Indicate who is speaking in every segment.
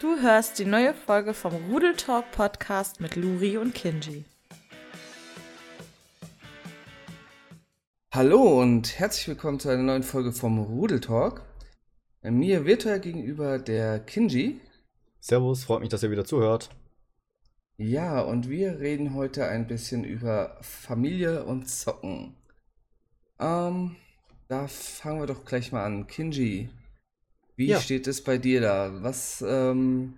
Speaker 1: Du hörst die neue Folge vom Rudel Talk Podcast mit Luri und Kinji.
Speaker 2: Hallo und herzlich willkommen zu einer neuen Folge vom Rudel Talk. Mir virtuell gegenüber der Kinji.
Speaker 3: Servus, freut mich, dass ihr wieder zuhört.
Speaker 2: Ja, und wir reden heute ein bisschen über Familie und Zocken. Ähm, da fangen wir doch gleich mal an. Kinji, wie
Speaker 3: Ja.
Speaker 2: steht es bei dir da? Was, ähm,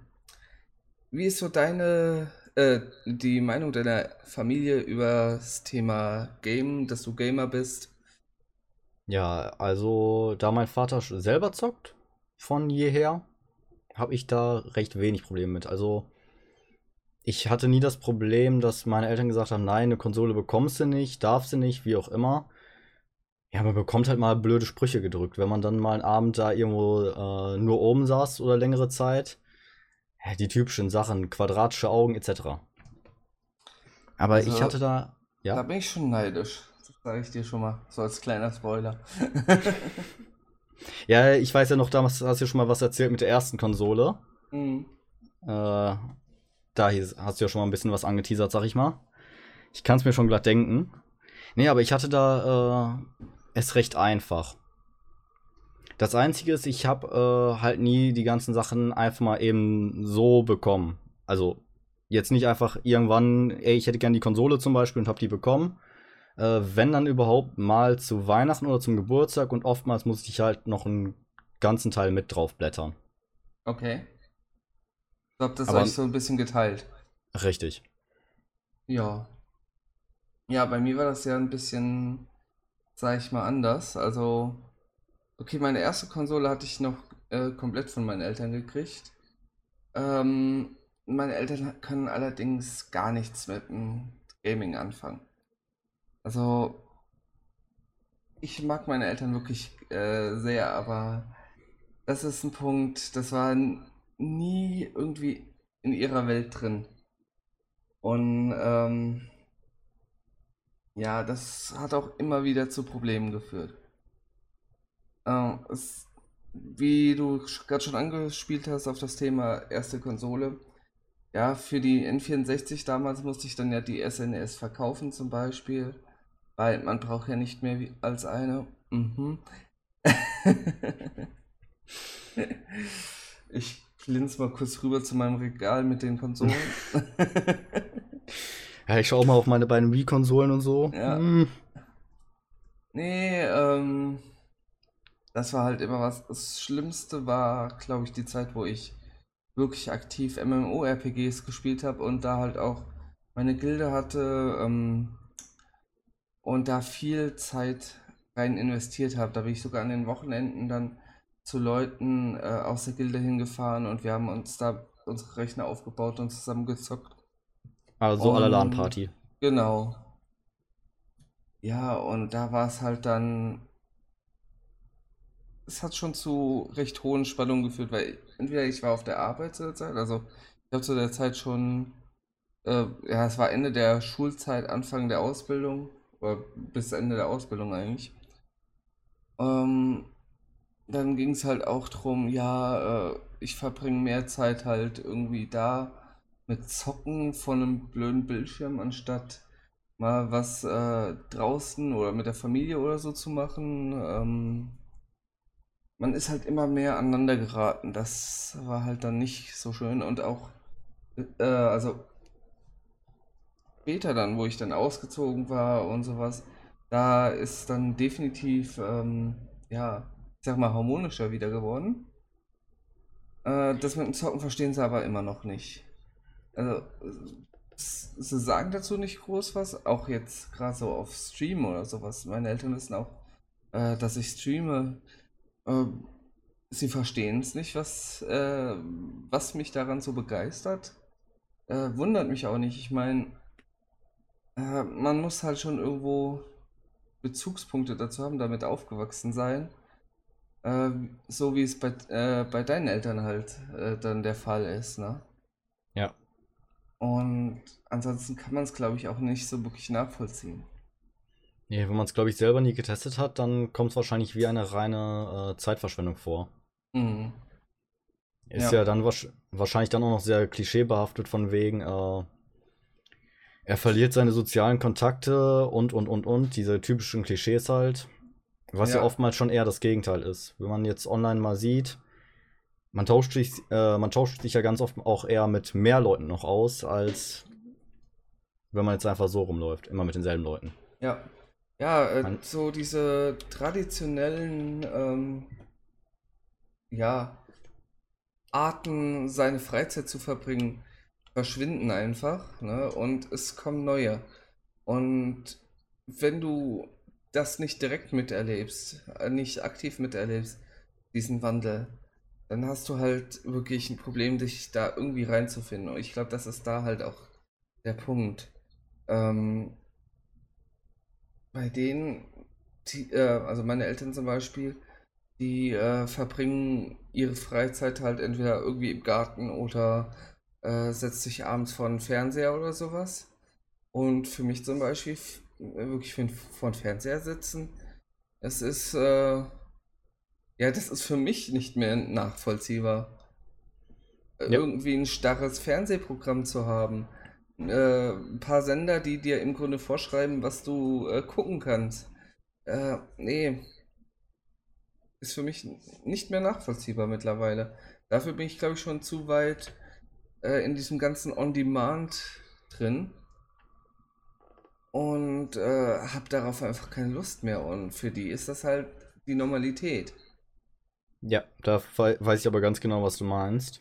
Speaker 2: wie ist so deine, äh, die Meinung deiner Familie über das Thema Game, dass du Gamer bist?
Speaker 3: Ja, also da mein Vater selber zockt, von jeher, habe ich da recht wenig Probleme mit. Also ich hatte nie das Problem, dass meine Eltern gesagt haben, nein, eine Konsole bekommst du nicht, darfst du nicht, wie auch immer. Ja, man bekommt halt mal blöde Sprüche gedrückt, wenn man dann mal einen Abend da irgendwo äh, nur oben saß oder längere Zeit. Ja, die typischen Sachen, quadratische Augen etc. Aber
Speaker 2: Also,
Speaker 3: ich hatte da,
Speaker 2: Da
Speaker 3: ja.
Speaker 2: bin ich schon neidisch. Das sage ich dir schon mal, so als kleiner Spoiler.
Speaker 3: Ja, ich weiß ja noch, damals hast du ja schon mal was erzählt mit der ersten Konsole.
Speaker 2: Mhm.
Speaker 3: Äh, da hast du ja schon mal ein bisschen was angeteasert, sag ich mal. Ich kann es mir schon glatt denken. Nee, aber ich hatte da äh, es recht einfach. Das Einzige ist, ich habe äh, halt nie die ganzen Sachen einfach mal eben so bekommen. Also jetzt nicht einfach irgendwann, ey, ich hätte gern die Konsole zum Beispiel und hab die bekommen. Äh, wenn dann überhaupt mal zu Weihnachten oder zum Geburtstag und oftmals musste ich halt noch einen ganzen Teil mit draufblättern.
Speaker 2: Okay. Ich glaube, das habe ich so ein bisschen geteilt.
Speaker 3: Richtig.
Speaker 2: Ja. Ja, bei mir war das ja ein bisschen, sag ich mal, anders. Also, okay, meine erste Konsole hatte ich noch äh, komplett von meinen Eltern gekriegt. Ähm, meine Eltern können allerdings gar nichts mit dem Gaming anfangen. Also, ich mag meine Eltern wirklich äh, sehr, aber das ist ein Punkt, das war nie irgendwie in ihrer Welt drin. Und ähm, ja, das hat auch immer wieder zu Problemen geführt. Äh, es, wie du gerade schon angespielt hast auf das Thema erste Konsole, ja, für die N64 damals musste ich dann ja die SNES verkaufen zum Beispiel, weil man braucht ja nicht mehr als eine. Mhm. Ich glinse mal kurz rüber zu meinem Regal mit den Konsolen.
Speaker 3: Ja, ich schaue mal auf meine beiden Wii-Konsolen und so.
Speaker 2: Ja.
Speaker 3: Hm,
Speaker 2: Nee, ähm, das war halt immer was. Das Schlimmste war, glaube ich, die Zeit, wo ich wirklich aktiv MMORPGs gespielt habe und da halt auch meine Gilde hatte ähm, und da viel Zeit rein investiert habe. Da bin ich sogar an den Wochenenden dann zu Leuten äh, aus der Gilde hingefahren und wir haben uns da unsere Rechner aufgebaut und zusammen gezockt.
Speaker 3: Also
Speaker 2: Um,
Speaker 3: LAN-Party.
Speaker 2: Genau. Ja, und da war es halt dann. Es hat schon zu recht hohen Spannungen geführt, weil entweder ich war auf der Arbeit zu der Zeit, also ich habe zu der Zeit schon, äh, ja, es war Ende der Schulzeit, Anfang der Ausbildung, oder bis Ende der Ausbildung eigentlich. Ähm, dann ging es halt auch drum, ja, äh, ich verbringe mehr Zeit halt irgendwie da mit Zocken von einem blöden Bildschirm, anstatt mal was äh, draußen oder mit der Familie oder so zu machen. Ähm, man ist halt immer mehr aneinander geraten. Das war halt dann nicht so schön. Und auch, äh, also später dann, wo ich dann ausgezogen war und sowas, da ist dann definitiv, ähm, ja, ich sag mal, harmonischer wieder geworden. Äh, das mit dem Zocken verstehen sie aber immer noch nicht. Also, sie sagen dazu nicht groß was, auch jetzt gerade so auf Stream oder sowas. Meine Eltern wissen auch, äh, dass ich streame. Ähm, sie verstehen es nicht, was, äh, was mich daran so begeistert. Äh, wundert mich auch nicht. Ich meine, äh, man muss halt schon irgendwo Bezugspunkte dazu haben, damit aufgewachsen sein. Äh, so wie es bei, äh, bei deinen Eltern halt äh, dann der Fall ist, ne? Und ansonsten kann man es, glaube ich, auch nicht so wirklich nachvollziehen.
Speaker 3: Nee, wenn man es, glaube ich, selber nie getestet hat, dann kommt es wahrscheinlich wie eine reine äh, Zeitverschwendung vor.
Speaker 2: Mhm.
Speaker 3: Ist ja,
Speaker 2: Ja.
Speaker 3: dann wahrsch- wahrscheinlich dann auch noch sehr klischeebehaftet von wegen, äh, er verliert seine sozialen Kontakte und, und, und, und, diese typischen Klischees halt. Was ja.
Speaker 2: Ja.
Speaker 3: oftmals schon eher das Gegenteil ist. Wenn man jetzt online mal sieht, man tauscht sich, äh, man tauscht sich ja ganz oft auch eher mit mehr Leuten noch aus, als wenn man jetzt einfach so rumläuft, immer mit denselben Leuten.
Speaker 2: Ja. Ja, äh,
Speaker 3: Man-
Speaker 2: so diese traditionellen, ähm, ja, Arten, seine Freizeit zu verbringen, verschwinden einfach, ne? Und es kommen neue. Und wenn du das nicht direkt miterlebst, äh, nicht aktiv miterlebst, diesen Wandel, dann hast du halt wirklich ein Problem, dich da irgendwie reinzufinden. Und ich glaube, das ist da halt auch der Punkt. Ähm, bei denen, die, äh, also meine Eltern zum Beispiel, die äh, verbringen ihre Freizeit halt entweder irgendwie im Garten oder äh, setzt sich abends vor den Fernseher oder sowas. Und für mich zum Beispiel, f- wirklich vor den Fernseher sitzen, es ist, äh, ja, das ist für mich nicht mehr nachvollziehbar. Äh,
Speaker 3: Ja.
Speaker 2: Irgendwie ein starres Fernsehprogramm zu haben. Äh, ein paar Sender, die dir im Grunde vorschreiben, was du äh, gucken kannst. Äh, nee. Ist für mich nicht mehr nachvollziehbar mittlerweile. Dafür bin ich, glaube ich, schon zu weit äh, in diesem ganzen On-Demand drin. Und äh, habe darauf einfach keine Lust mehr. Und für die ist das halt die Normalität.
Speaker 3: Ja, da wei- weiß ich aber ganz genau, was du meinst.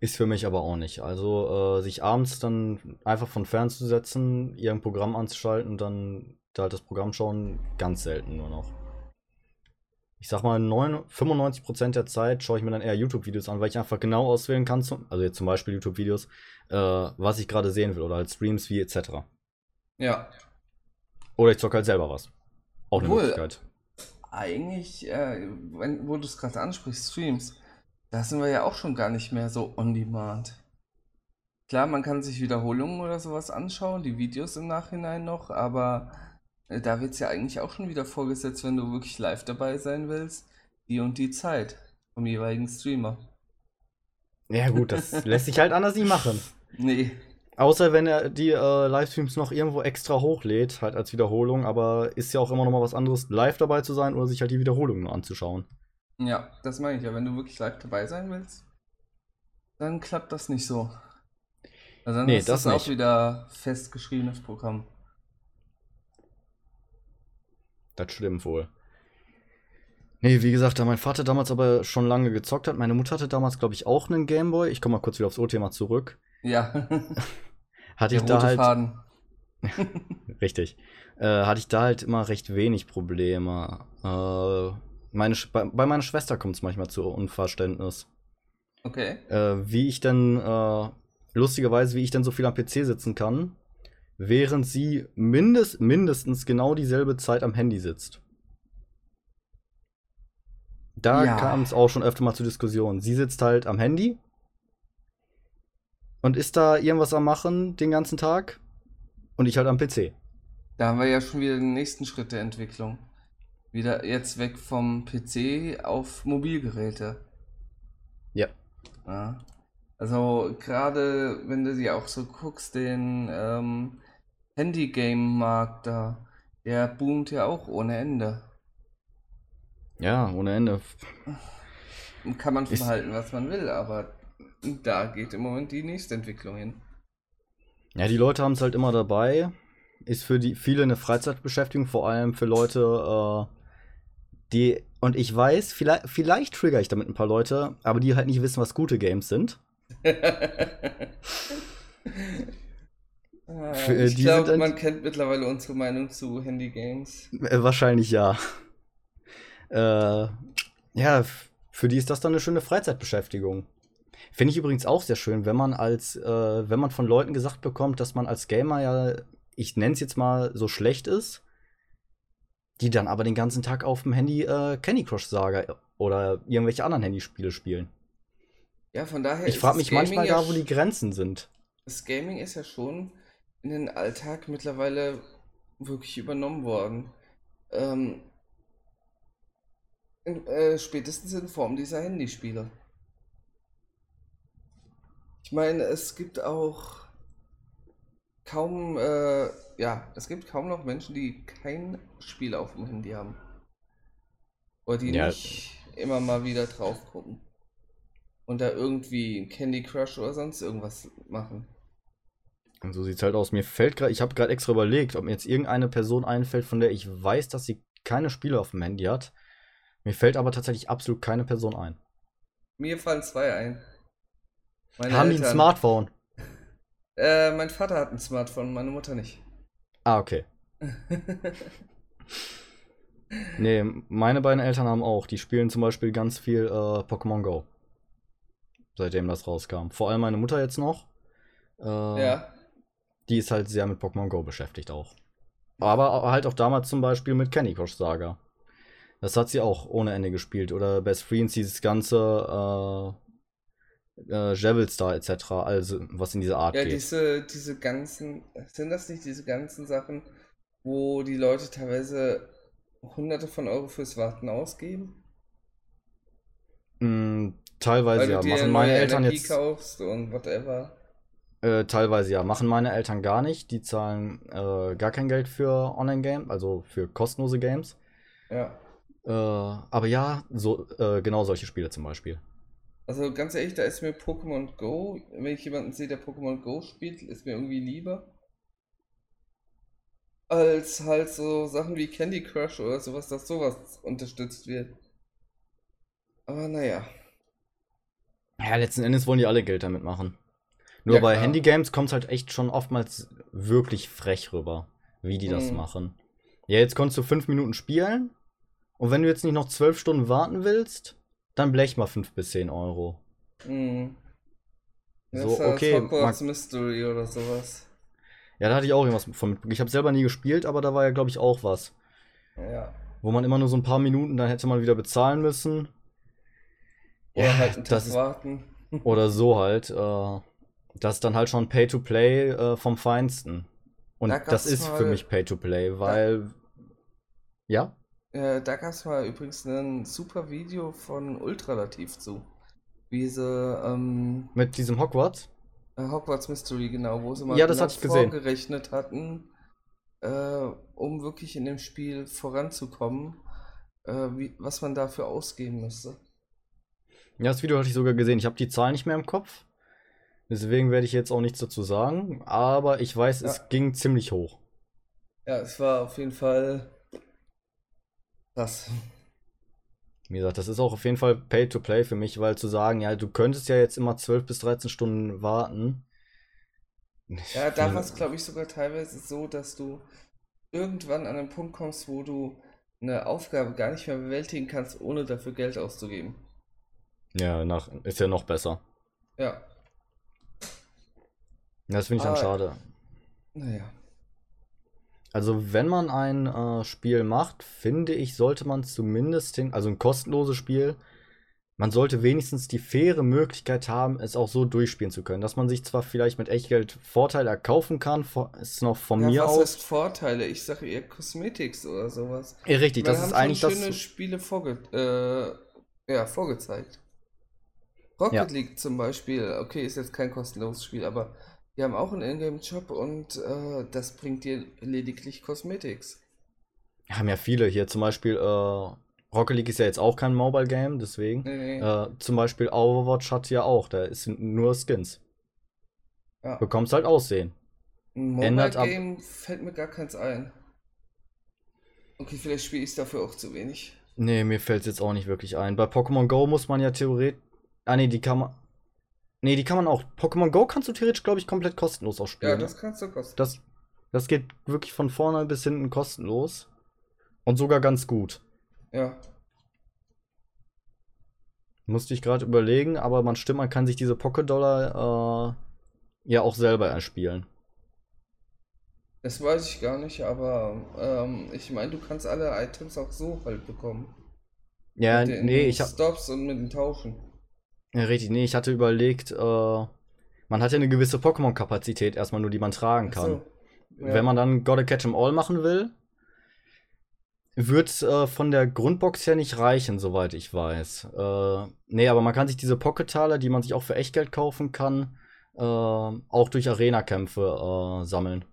Speaker 3: Ist für mich aber auch nicht. Also, äh, sich abends dann einfach von fern zu setzen, ihr ein Programm anzuschalten und dann da halt das Programm schauen, ganz selten nur noch. Ich sag mal, 9, 95% der Zeit schaue ich mir dann eher YouTube-Videos an, weil ich einfach genau auswählen kann, zum, also jetzt zum Beispiel YouTube-Videos, äh, was ich gerade sehen will oder halt Streams wie etc.
Speaker 2: Ja.
Speaker 3: Oder ich zocke halt selber was. Auch eine
Speaker 2: Obwohl-
Speaker 3: Möglichkeit.
Speaker 2: Eigentlich, äh, wenn, wo du es gerade ansprichst, Streams, da sind wir ja auch schon gar nicht mehr so on demand. Klar, man kann sich Wiederholungen oder sowas anschauen, die Videos im Nachhinein noch, aber äh, da wird es ja eigentlich auch schon wieder vorgesetzt, wenn du wirklich live dabei sein willst, die und die Zeit vom jeweiligen Streamer.
Speaker 3: Ja, gut, das lässt sich halt anders nicht machen.
Speaker 2: Nee,
Speaker 3: Außer wenn er die äh, Livestreams noch irgendwo extra hochlädt, halt als Wiederholung, aber ist ja auch immer noch mal was anderes, live dabei zu sein oder sich halt die Wiederholung nur anzuschauen.
Speaker 2: ja, das meine ich ja. Wenn du wirklich live dabei sein willst, dann klappt das nicht so. Also dann
Speaker 3: Nee,
Speaker 2: ist
Speaker 3: das
Speaker 2: das auch wieder festgeschriebenes Programm.
Speaker 3: Das stimmt wohl. Nee, wie gesagt, da mein Vater damals aber schon lange gezockt hat, meine Mutter hatte damals, glaube ich, auch einen Gameboy. Ich komme mal kurz wieder aufs O-Thema zurück.
Speaker 2: Ja,
Speaker 3: Hatte
Speaker 2: der
Speaker 3: ich da halt.
Speaker 2: Faden.
Speaker 3: Richtig. Äh, hatte ich da halt immer recht wenig Probleme. Äh, meine, Sch- bei, bei meiner Schwester kommt es manchmal zu Unverständnis.
Speaker 2: Okay.
Speaker 3: äh, wie ich denn, äh, lustigerweise, wie ich denn so viel am PC sitzen kann, während sie mindest, mindestens genau dieselbe Zeit am Handy sitzt. Da
Speaker 2: Ja.
Speaker 3: kam es auch schon öfter mal zu Diskussionen. Sie sitzt halt am Handy und ist da irgendwas am Machen den ganzen Tag und ich halt am PC.
Speaker 2: Da haben wir ja schon wieder den nächsten Schritt der Entwicklung. Wieder jetzt weg vom PC auf Mobilgeräte.
Speaker 3: Ja.
Speaker 2: Ja. Also gerade wenn du dir auch so guckst, den ähm, Handy-Game-Markt da, der boomt ja auch ohne Ende.
Speaker 3: Ja, ohne Ende.
Speaker 2: Kann man verhalten, was man will, aber da geht im Moment die nächste Entwicklung hin.
Speaker 3: Ja, die Leute haben es halt immer dabei. Ist für die viele eine Freizeitbeschäftigung, vor allem für Leute, äh, die, und ich weiß, vielleicht, vielleicht trigger ich damit ein paar Leute, aber die halt nicht wissen, was gute Games sind.
Speaker 2: Ah,
Speaker 3: Für, äh,
Speaker 2: ich glaube,
Speaker 3: dann-
Speaker 2: man kennt mittlerweile unsere Meinung zu Handy-Games.
Speaker 3: Äh, wahrscheinlich ja. äh, ja, für die ist das dann eine schöne Freizeitbeschäftigung. Finde ich übrigens auch sehr schön, wenn man als, äh, wenn man von Leuten gesagt bekommt, dass man als Gamer ja, ich nenne es jetzt mal, so schlecht ist, die dann aber den ganzen Tag auf dem Handy äh, Candy Crush Saga oder irgendwelche anderen Handyspiele spielen.
Speaker 2: Ja, von daher
Speaker 3: Ich frage mich manchmal
Speaker 2: ja
Speaker 3: da, wo die Grenzen sind.
Speaker 2: Das Gaming ist ja schon in den Alltag mittlerweile wirklich übernommen worden. Ähm, in, äh, spätestens in Form dieser Handyspiele. Meine, es gibt auch kaum, äh, ja, es gibt kaum noch Menschen, die kein Spiel auf dem Handy haben. Oder die
Speaker 3: Ja.
Speaker 2: nicht immer mal wieder drauf gucken. Und da irgendwie Candy Crush oder sonst irgendwas machen.
Speaker 3: Und so sieht's halt aus. Mir fällt gerade, ich habe gerade extra überlegt, ob mir jetzt irgendeine Person einfällt, von der ich weiß, dass sie keine Spiele auf dem Handy hat. Mir fällt aber tatsächlich absolut keine Person ein.
Speaker 2: Mir fallen zwei ein. Meine
Speaker 3: Haben die ein
Speaker 2: Eltern.
Speaker 3: Smartphone?
Speaker 2: Äh, mein Vater hat ein Smartphone, meine Mutter nicht.
Speaker 3: Ah, okay. Nee, meine beiden Eltern haben auch. Die spielen zum Beispiel ganz viel äh, Pokémon Go. Seitdem das rauskam. Vor allem meine Mutter jetzt noch. Äh,
Speaker 2: ja.
Speaker 3: Die ist halt sehr mit Pokémon Go beschäftigt auch. Aber halt auch damals zum Beispiel mit Candy Crush Saga. Das hat sie auch ohne Ende gespielt. Oder Best Friends, dieses ganze äh, Javel Star etc. Also was in dieser Art
Speaker 2: Ja,
Speaker 3: geht.
Speaker 2: diese, diese ganzen, sind das nicht diese ganzen Sachen, wo die Leute teilweise hunderte von Euro fürs Warten ausgeben?
Speaker 3: Mm, teilweise ja. Machen meine Eltern
Speaker 2: Energie
Speaker 3: jetzt.
Speaker 2: kaufst und whatever.
Speaker 3: Äh, teilweise ja. Machen meine Eltern gar nicht. Die zahlen äh, gar kein Geld für Online-Game, also für kostenlose Games.
Speaker 2: Ja.
Speaker 3: Äh, aber ja, so, äh, genau solche Spiele zum Beispiel.
Speaker 2: Also ganz ehrlich, da ist mir Pokémon Go, wenn ich jemanden sehe, der Pokémon Go spielt, ist mir irgendwie lieber. Als halt so Sachen wie Candy Crush oder sowas, dass sowas unterstützt wird. Aber naja.
Speaker 3: Ja, letzten Endes wollen die alle Geld damit machen. Nur
Speaker 2: Ja,
Speaker 3: bei. Handygames kommt es halt echt schon oftmals wirklich frech rüber, wie die das
Speaker 2: Mhm.
Speaker 3: machen. Ja, jetzt konntest du fünf Minuten spielen und wenn du jetzt nicht noch zwölf Stunden warten willst, dann blech mal fünf bis zehn Euro.
Speaker 2: Hm. Das
Speaker 3: So,
Speaker 2: das
Speaker 3: okay,
Speaker 2: Hogwarts Mystery oder sowas.
Speaker 3: Ja, da hatte ich auch irgendwas von mitbekommen. Ich habe selber nie gespielt, aber da war ja, glaube ich, auch was.
Speaker 2: Ja.
Speaker 3: Wo man immer nur so ein paar Minuten, dann hätte man wieder bezahlen müssen.
Speaker 2: Oder halt einen
Speaker 3: das
Speaker 2: Tag
Speaker 3: ist,
Speaker 2: warten.
Speaker 3: oder so halt. Äh, das ist dann halt schon Pay-to-Play äh, vom Feinsten. Und
Speaker 2: Da
Speaker 3: das ist für
Speaker 2: mal-
Speaker 3: mich Pay-to-Play, weil. Ja?
Speaker 2: Äh, da gab es mal übrigens ein super Video von Ultralativ zu. Wie sie ähm,
Speaker 3: Mit diesem Hogwarts?
Speaker 2: äh, Hogwarts Mystery, genau, wo sie mal
Speaker 3: Ja, das
Speaker 2: genau
Speaker 3: hatte ich gesehen.
Speaker 2: vorgerechnet hatten, äh, um wirklich in dem Spiel voranzukommen, äh, wie, was man dafür ausgeben müsste.
Speaker 3: Ja, das Video hatte ich sogar gesehen. Ich habe die Zahl nicht mehr im Kopf. Deswegen werde ich jetzt auch nichts dazu sagen. Aber ich weiß,
Speaker 2: Ja.
Speaker 3: es ging ziemlich hoch.
Speaker 2: Ja, es war auf jeden Fall krass.
Speaker 3: Wie gesagt, das ist auch auf jeden Fall Pay-to-Play für mich, weil zu sagen, ja, du könntest ja jetzt immer 12 bis 13 Stunden warten.
Speaker 2: Ja, da war es, glaube ich, sogar teilweise so, dass du irgendwann an einen Punkt kommst, wo du eine Aufgabe gar nicht mehr bewältigen kannst, ohne dafür Geld auszugeben.
Speaker 3: Ja, nach, ist ja noch besser.
Speaker 2: Ja,
Speaker 3: Das finde ich dann
Speaker 2: Ah,
Speaker 3: schade.
Speaker 2: naja.
Speaker 3: Also, wenn man ein äh, Spiel macht, finde ich, sollte man zumindest den, also ein kostenloses Spiel, man sollte wenigstens die faire Möglichkeit haben, es auch so durchspielen zu können. Dass man sich zwar vielleicht mit Echtgeld Vorteile erkaufen kann, ist noch von
Speaker 2: Ja,
Speaker 3: mir
Speaker 2: was
Speaker 3: aus.
Speaker 2: heißt Vorteile? Ich sage eher Cosmetics oder sowas.
Speaker 3: Ja, richtig, das ist eigentlich
Speaker 2: schöne
Speaker 3: das.
Speaker 2: Spiele vorge äh, ja, vorgezeigt. Rocket
Speaker 3: Ja.
Speaker 2: League zum Beispiel, okay, ist jetzt kein kostenloses Spiel, aber die haben auch einen Ingame-Shop und äh, das bringt dir lediglich Cosmetics.
Speaker 3: Haben ja viele hier, zum Beispiel, äh, Rocket League ist ja jetzt auch kein Mobile Game, deswegen.
Speaker 2: Nee, nee.
Speaker 3: Äh, zum Beispiel Overwatch hat ja auch, da sind nur Skins.
Speaker 2: ja.
Speaker 3: Bekommst halt Aussehen.
Speaker 2: Ein Mobile-Game fällt mir gar keins ein. Okay, vielleicht spiele ich es dafür auch zu wenig.
Speaker 3: Nee, mir fällt es jetzt auch nicht wirklich ein. Bei Pokémon Go muss man ja theoretisch. Ah, nee, die kann man. Nee, die kann man auch. Pokémon Go kannst du theoretisch, glaube ich, komplett kostenlos auch
Speaker 2: Ja,
Speaker 3: spielen.
Speaker 2: das kannst du kosten.
Speaker 3: das, das geht wirklich von vorne bis hinten kostenlos. Und sogar ganz gut.
Speaker 2: Ja.
Speaker 3: Musste ich gerade überlegen, aber man stimmt, man kann sich diese Poké-Dollar äh, ja auch selber erspielen.
Speaker 2: Das weiß ich gar nicht, aber ähm, ich meine, du kannst alle Items auch so halt bekommen.
Speaker 3: Ja, nee, ich hab.
Speaker 2: Stops und mit den Tauschen.
Speaker 3: Ja, richtig, nee, ich hatte überlegt, äh, man hat ja eine gewisse Pokémon-Kapazität erstmal nur, die man tragen kann.
Speaker 2: so. Ja.
Speaker 3: Wenn man dann Gotta Catch 'em All machen will, wird äh, von der Grundbox her nicht reichen, soweit ich weiß. Äh, nee, aber man kann sich diese Pocket-Taler, die man sich auch für Echtgeld kaufen kann, äh, auch durch Arena-Kämpfe äh, sammeln.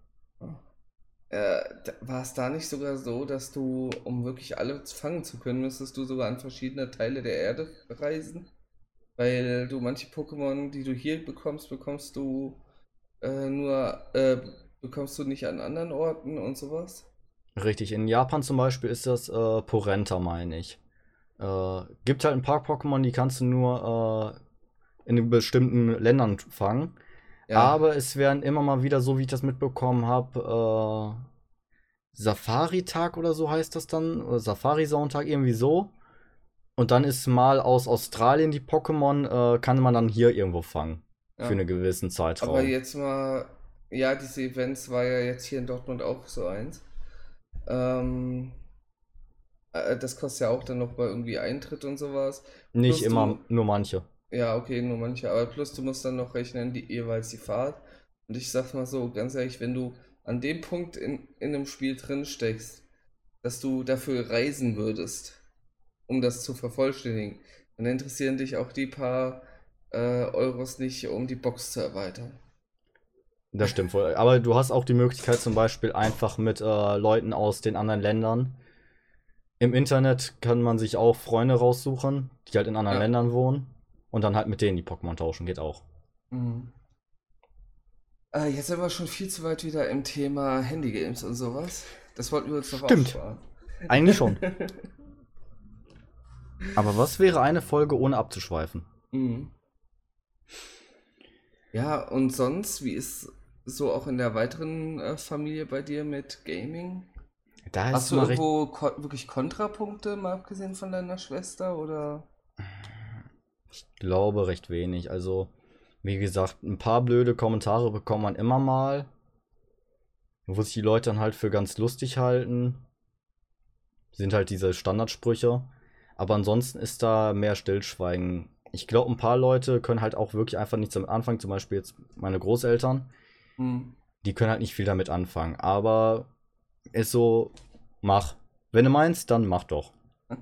Speaker 2: Äh, war es da nicht sogar so, dass du, um wirklich alle fangen zu können, müsstest du sogar an verschiedene Teile der Erde reisen? Weil du manche Pokémon, die du hier bekommst, bekommst du äh, nur, äh, bekommst du nicht an anderen Orten und sowas?
Speaker 3: Richtig, in Japan zum Beispiel ist das äh, Porenta, meine ich. Äh, gibt halt ein paar Pokémon, die kannst du nur äh, in bestimmten Ländern fangen. Aber es werden immer mal wieder, so wie ich das mitbekommen habe, äh, Safari-Tag oder so heißt das dann, oder Safari-Sonntag, irgendwie so. Und dann ist mal aus Australien die Pokémon, äh, kann man dann hier irgendwo fangen.
Speaker 2: Ja.
Speaker 3: Für einen gewissen Zeitraum.
Speaker 2: Aber jetzt mal, ja, diese Events war ja jetzt hier in Dortmund auch so eins. Ähm, äh, das kostet ja auch dann noch mal irgendwie Eintritt und sowas.
Speaker 3: Nicht
Speaker 2: plus
Speaker 3: immer,
Speaker 2: du-
Speaker 3: nur manche.
Speaker 2: Ja, okay, nur manche, aber plus du musst dann noch rechnen, die, jeweils die Fahrt. Und ich sag mal so, ganz ehrlich, wenn du an dem Punkt in, in einem Spiel drin steckst, dass du dafür reisen würdest, um das zu vervollständigen, dann interessieren dich auch die paar äh, Euros nicht, um die Box zu erweitern.
Speaker 3: Das stimmt wohl. Aber du hast auch die Möglichkeit, zum Beispiel einfach mit äh, Leuten aus den anderen Ländern. Im Internet kann man sich auch Freunde raussuchen, die halt in anderen
Speaker 2: Ja.
Speaker 3: Ländern wohnen. Und dann halt mit denen die Pokémon tauschen, geht auch.
Speaker 2: Mhm. Äh, jetzt sind wir schon viel zu weit wieder im Thema Handygames und sowas. Das wollten wir uns noch
Speaker 3: Stimmt.
Speaker 2: aufsparen.
Speaker 3: Eigentlich schon. Aber was wäre eine Folge ohne abzuschweifen?
Speaker 2: Mhm. Ja, und sonst, wie ist so auch in der weiteren äh, Familie bei dir mit Gaming?
Speaker 3: Da ist
Speaker 2: Hast du irgendwo ko wirklich Kontrapunkte, mal abgesehen von deiner Schwester, oder?
Speaker 3: Ich glaube recht wenig. Also, wie gesagt, ein paar blöde Kommentare bekommt man immer mal. Wo sich die Leute dann halt für ganz lustig halten. Sind halt diese Standardsprüche. Aber ansonsten ist da mehr Stillschweigen. Ich glaube, ein paar Leute können halt auch wirklich einfach nichts damit anfangen. Zum Beispiel jetzt meine Großeltern.
Speaker 2: Hm.
Speaker 3: Die können halt nicht viel damit anfangen. Aber ist so, mach. Wenn du meinst, dann mach doch.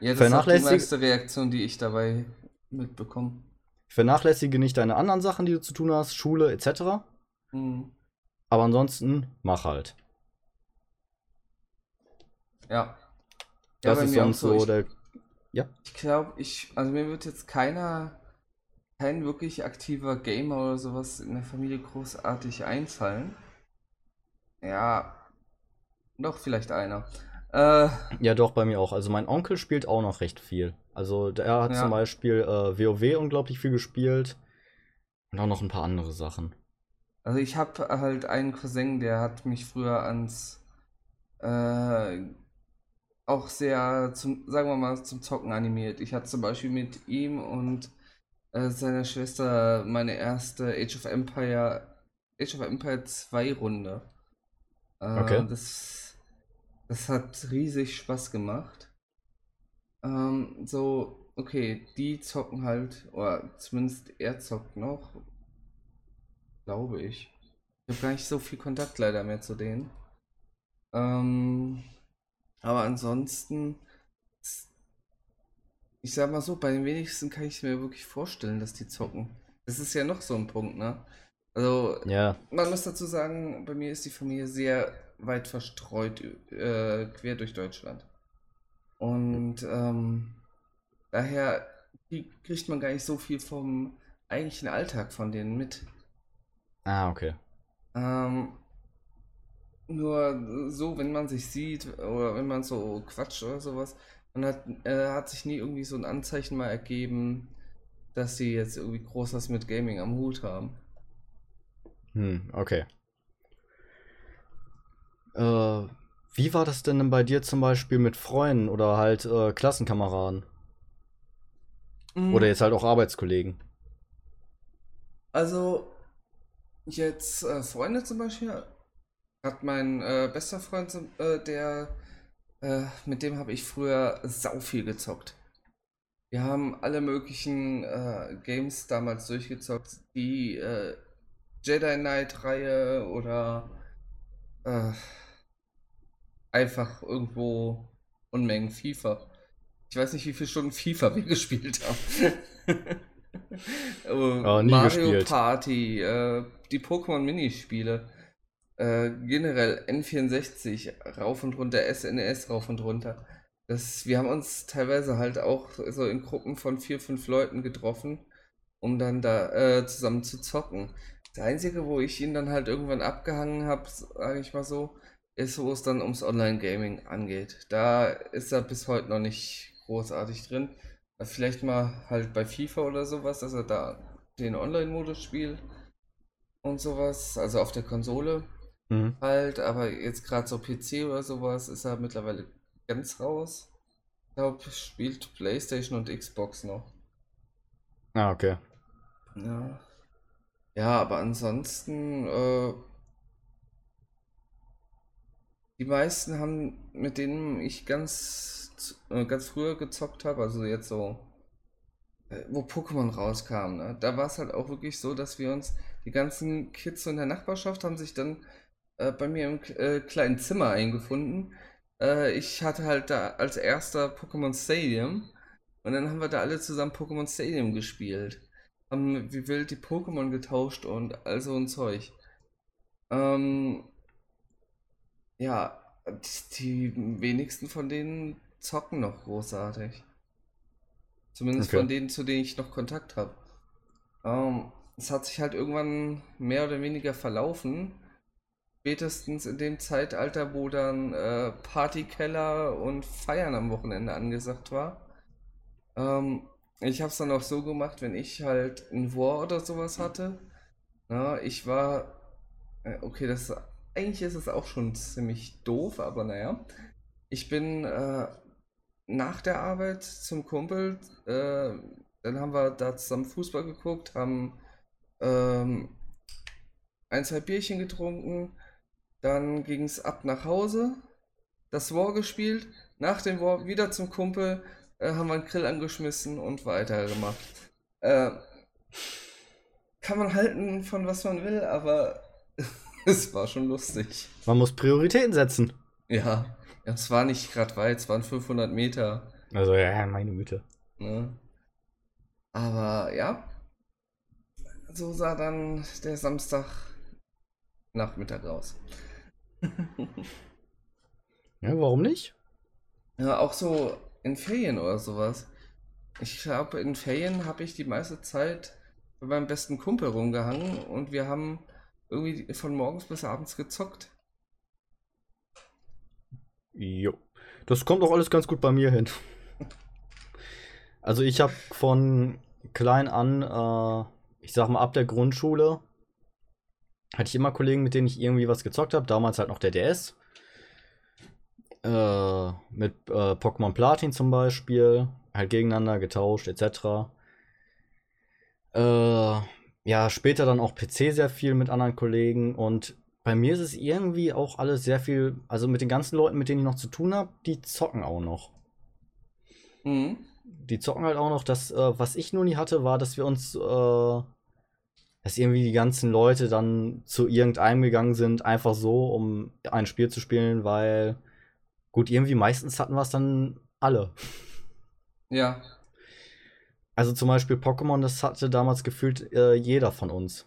Speaker 2: Ja, das ist die meiste Reaktion, die ich dabei mitbekomme.
Speaker 3: Vernachlässige nicht deine anderen Sachen, die du zu tun hast, Schule etc.
Speaker 2: Hm.
Speaker 3: Aber ansonsten, mach halt.
Speaker 2: Ja.
Speaker 3: Das ist sonst so
Speaker 2: Ich-
Speaker 3: der.
Speaker 2: Ich glaube, ich, also mir wird jetzt keiner, kein wirklich aktiver Gamer oder sowas in der Familie großartig einfallen. Ja, doch, vielleicht einer. Äh,
Speaker 3: Ja, doch, bei mir auch. Also mein Onkel spielt auch noch recht viel. Also der hat
Speaker 2: Ja.
Speaker 3: zum Beispiel äh, WoW unglaublich viel gespielt. Und auch noch ein paar andere Sachen.
Speaker 2: also ich habe halt einen Cousin, der hat mich früher ans, äh, auch sehr zum, sagen wir mal, zum Zocken animiert. Ich hatte zum Beispiel mit ihm und äh, seiner Schwester meine erste Age of Empire, Age of Empire 2 Runde. Äh,
Speaker 3: Okay.
Speaker 2: Das, das hat riesig Spaß gemacht. Ähm, so, okay, die zocken halt, oder zumindest er zockt noch, glaube ich. Ich habe gar nicht so viel Kontakt leider mehr zu denen. Ähm, aber ansonsten, ich sag mal so, bei den wenigsten kann ich mir wirklich vorstellen, dass die zocken. Das ist ja noch so ein Punkt, ne? Also,
Speaker 3: Ja,
Speaker 2: man muss dazu sagen, bei mir ist die Familie sehr weit verstreut, äh, quer durch Deutschland. Und ähm, daher kriegt man gar nicht so viel vom eigentlichen Alltag von denen mit.
Speaker 3: ah, okay.
Speaker 2: Ähm, nur so, wenn man sich sieht oder wenn man so quatscht oder sowas, man hat, äh, hat sich nie irgendwie so ein Anzeichen mal ergeben, dass sie jetzt irgendwie groß was mit Gaming am Hut haben.
Speaker 3: Hm, okay. Äh, wie war das denn bei dir zum Beispiel mit Freunden oder halt äh, Klassenkameraden? Oder jetzt halt auch Arbeitskollegen?
Speaker 2: Also, jetzt äh, Freunde zum Beispiel, hat mein äh, bester Freund, äh, der, äh, mit dem habe ich früher sau viel gezockt. Wir haben alle möglichen äh, Games damals durchgezockt, die äh, Jedi Knight-Reihe oder äh, einfach irgendwo Unmengen FIFA. Ich weiß nicht, wie viele Stunden FIFA wir gespielt haben. Oh, Mario
Speaker 3: gespielt.
Speaker 2: Party, äh, die Pokémon Minispiele, äh, generell N64 rauf und runter, SNES rauf und runter. Das, wir haben uns teilweise halt auch so in Gruppen von vier, fünf Leuten getroffen, um dann da äh, zusammen zu zocken. Das Einzige, wo ich ihn dann halt irgendwann abgehangen habe, sage ich mal so, ist, wo es dann ums Online-Gaming angeht. Da ist er bis heute noch nicht großartig drin. Vielleicht mal halt bei FIFA oder sowas, dass er da den Online-Modus spielt und sowas, also auf der Konsole
Speaker 3: Mhm.
Speaker 2: halt, aber jetzt gerade so PC oder sowas ist er mittlerweile ganz raus. Ich glaube, spielt PlayStation und Xbox noch.
Speaker 3: Ah, okay.
Speaker 2: Ja. Ja, aber ansonsten, äh, die meisten haben, mit denen ich ganz, äh, ganz früher gezockt habe, also jetzt so, äh, wo Pokémon rauskam, ne? Da war es halt auch wirklich so, dass wir uns, die ganzen Kids in der Nachbarschaft haben sich dann äh, bei mir im äh, kleinen Zimmer eingefunden. Äh, ich hatte halt da als erster Pokémon Stadium und dann haben wir da alle zusammen Pokémon Stadium gespielt. Haben wie wild die Pokémon getauscht und all so ein Zeug. Ähm, ja, die wenigsten von denen zocken noch großartig. Zumindest
Speaker 3: Okay.
Speaker 2: von denen, zu denen ich noch Kontakt habe. Ähm, es hat sich halt irgendwann mehr oder weniger verlaufen. Spätestens in dem Zeitalter, wo dann äh, Partykeller und Feiern am Wochenende angesagt war. Ähm, ich habe es dann auch so gemacht, wenn ich halt ein War oder sowas hatte. Na, ich war, äh, okay, das eigentlich ist es auch schon ziemlich doof, aber naja. Ich bin äh, nach der Arbeit zum Kumpel, äh, dann haben wir da zusammen Fußball geguckt, haben ähm, ein, zwei Bierchen getrunken, dann ging es ab nach Hause, das War gespielt, nach dem War wieder zum Kumpel, äh, haben wir einen Grill angeschmissen und weitergemacht. Äh, kann man halten von was man will, aber es war schon lustig.
Speaker 3: Man muss Prioritäten setzen.
Speaker 2: Ja, es war nicht gerade weit, es waren 500 Meter.
Speaker 3: Also, ja, meine Güte.
Speaker 2: Ne? Aber ja, so sah dann der Samstag Nachmittag aus.
Speaker 3: Ja, warum nicht?
Speaker 2: Ja, auch so in Ferien oder sowas. Ich glaube, in Ferien habe ich die meiste Zeit bei meinem besten Kumpel rumgehangen und wir haben irgendwie von morgens bis abends gezockt.
Speaker 3: Jo. Das kommt auch alles ganz gut bei mir hin. Also ich habe von klein an, äh, ich sag mal ab der Grundschule, hatte ich immer Kollegen, mit denen ich irgendwie was gezockt habe. Damals halt noch der DS. Äh, mit äh, Pokémon Platin zum Beispiel. Halt gegeneinander getauscht, etc. Äh, ja, später dann auch PC sehr viel mit anderen Kollegen. Und bei mir ist es irgendwie auch alles sehr viel, also mit den ganzen Leuten, mit denen ich noch zu tun habe, die zocken auch noch.
Speaker 2: Mhm.
Speaker 3: Die zocken halt auch noch. Das, äh, was ich nur nie hatte, war, dass wir uns, äh, dass irgendwie die ganzen Leute dann zu irgendeinem gegangen sind, einfach so, um ein Spiel zu spielen, weil, gut, irgendwie meistens hatten wir es dann alle.
Speaker 2: Ja,
Speaker 3: Also zum Beispiel Pokémon, das hatte damals gefühlt äh, jeder von uns.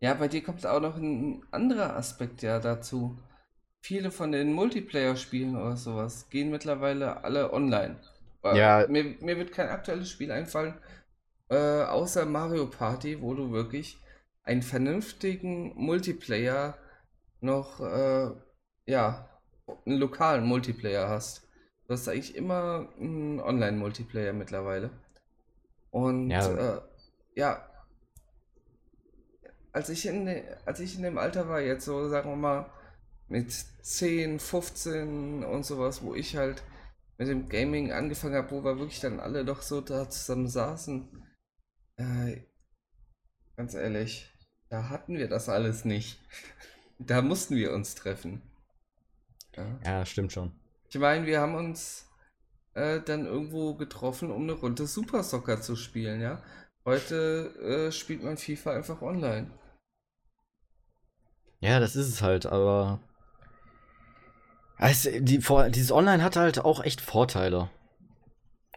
Speaker 2: Ja, bei dir kommt auch noch ein anderer Aspekt ja dazu. Viele von den Multiplayer-Spielen oder sowas gehen mittlerweile alle online.
Speaker 3: Ja.
Speaker 2: Mir, mir wird kein aktuelles Spiel einfallen, äh, außer Mario Party, wo du wirklich einen vernünftigen Multiplayer noch, äh, ja, einen lokalen Multiplayer hast. Du hast eigentlich immer einen Online-Multiplayer mittlerweile. Und
Speaker 3: Ja.
Speaker 2: äh, ja, als ich in, als ich in dem Alter war, jetzt so, sagen wir mal, mit 10, 15 und sowas, wo ich halt mit dem Gaming angefangen habe, wo wir wirklich dann alle doch so da zusammen saßen, äh, ganz ehrlich, da hatten wir das alles nicht. Da mussten wir uns treffen. Ja.
Speaker 3: Ja, stimmt schon.
Speaker 2: Ich meine, wir haben uns äh, dann irgendwo getroffen, um eine Runde Super Soccer zu spielen, ja. Heute äh, spielt man FIFA einfach online.
Speaker 3: Ja, das ist es halt, aber. Es, die, dieses Online hat halt auch echt Vorteile.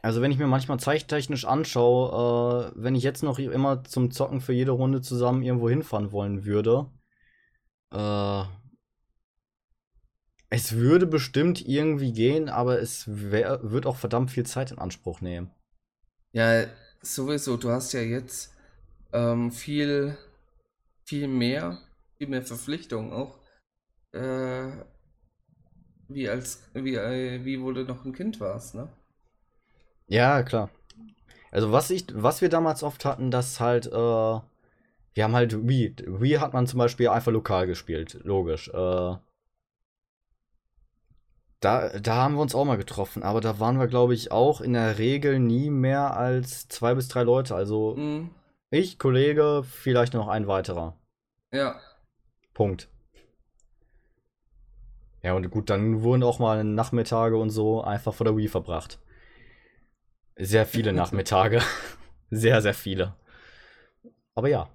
Speaker 3: Also wenn ich mir manchmal zeichtechnisch anschaue, äh, wenn ich jetzt noch immer zum Zocken für jede Runde zusammen irgendwo hinfahren wollen würde, äh, es würde bestimmt irgendwie gehen, aber es wär, wird auch verdammt viel Zeit in Anspruch nehmen.
Speaker 2: Ja, sowieso. Du hast ja jetzt ähm, viel, viel mehr, viel mehr Verpflichtungen auch. Äh, wie als, wie, äh, wie wo du noch ein Kind warst, ne?
Speaker 3: Ja, klar. Also was ich, was wir damals oft hatten, dass halt, äh, wir haben halt Wii. Wii hat man zum Beispiel einfach lokal gespielt, logisch. Äh, da, da haben wir uns auch mal getroffen, aber da waren wir, glaube ich, auch in der Regel nie mehr als zwei bis drei Leute. Also
Speaker 2: Mhm.
Speaker 3: ich, Kollege, vielleicht noch ein weiterer.
Speaker 2: Ja.
Speaker 3: Punkt. Ja, und gut, dann wurden auch mal Nachmittage und so einfach vor der Wii verbracht. Sehr viele Nachmittage. sehr, sehr viele. Aber ja.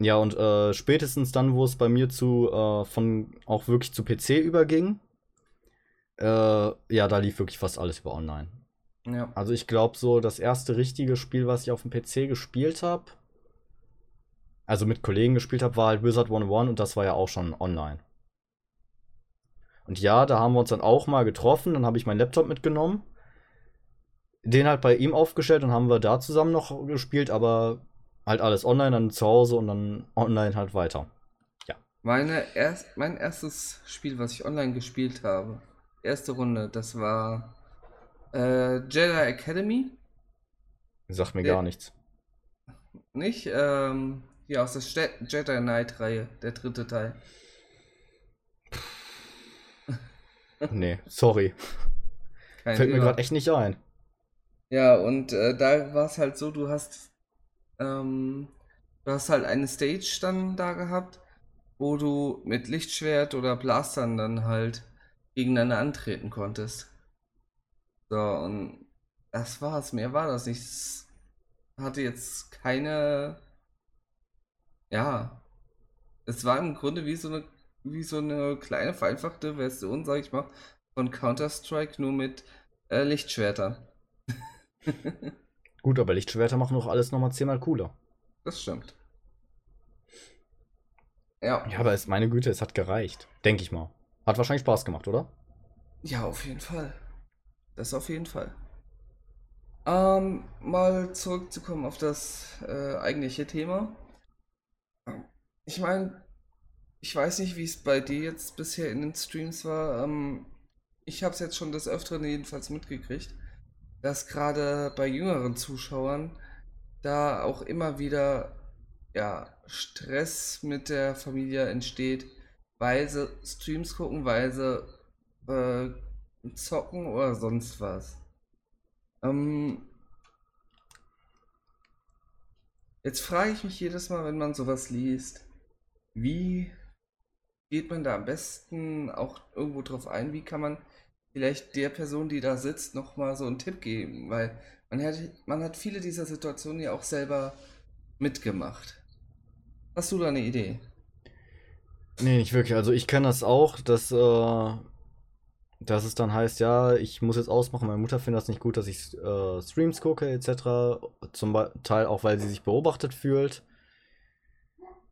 Speaker 3: Ja, und äh, spätestens dann, wo es bei mir zu, äh, von auch wirklich zu PC überging, äh, ja, da lief wirklich fast alles über online.
Speaker 2: Ja.
Speaker 3: Also ich glaube so, das erste richtige Spiel, was ich auf dem PC gespielt habe, also mit Kollegen gespielt habe, war halt Wizard 101 und das war ja auch schon online. Und ja, da haben wir uns dann auch mal getroffen, dann habe ich meinen Laptop mitgenommen, den halt bei ihm aufgestellt und haben wir da zusammen noch gespielt, aber halt alles online, dann zu Hause und dann online halt weiter.
Speaker 2: Meine erst, mein erstes Spiel, was ich online gespielt habe, erste Runde, das war äh, Jedi Academy.
Speaker 3: Sagt mir
Speaker 2: Ja.
Speaker 3: gar nichts.
Speaker 2: Nicht? Ähm, hier aus der Ste Jedi Knight-Reihe, der dritte Teil.
Speaker 3: Nee, sorry.
Speaker 2: Kein
Speaker 3: Fällt mir
Speaker 2: Thema.
Speaker 3: gerade echt nicht ein.
Speaker 2: Ja, und äh, da war es halt so, du hast, ähm, du hast halt eine Stage dann da gehabt, wo du mit Lichtschwert oder Blastern dann halt gegeneinander antreten konntest. So, und das war's, mehr war das nicht. Es hatte jetzt keine, ja, es war im Grunde wie so eine, wie so eine kleine vereinfachte Version, sag ich mal, von Counter-Strike, nur mit äh, Lichtschwertern.
Speaker 3: Gut, aber Lichtschwerter machen doch alles nochmal zehnmal cooler.
Speaker 2: Das stimmt. Ja.
Speaker 3: Ja, aber es, meine Güte, es hat gereicht. Denke ich mal. Hat wahrscheinlich Spaß gemacht, oder?
Speaker 2: Ja, auf jeden Fall. Das auf jeden Fall. Ähm, mal zurückzukommen auf das äh, eigentliche Thema. Ich meine, ich weiß nicht, wie es bei dir jetzt bisher in den Streams war. Ähm, ich habe es jetzt schon des Öfteren jedenfalls mitgekriegt, dass gerade bei jüngeren Zuschauern da auch immer wieder ja, Stress mit der Familie entsteht, weil sie Streams gucken, weil sie äh, zocken oder sonst was. Ähm, jetzt frage ich mich jedes Mal, wenn man sowas liest, wie geht man da am besten auch irgendwo drauf ein? Wie kann man vielleicht der Person, die da sitzt, nochmal so einen Tipp geben? Weil man hat, man hat viele dieser Situationen ja auch selber mitgemacht. Hast du da eine Idee?
Speaker 3: Nee, nicht wirklich. Also ich kenne das auch, dass, äh, dass es dann heißt, ja, ich muss jetzt ausmachen, meine Mutter findet das nicht gut, dass ich äh, Streams gucke, etc. Zum Teil auch, weil sie sich beobachtet fühlt.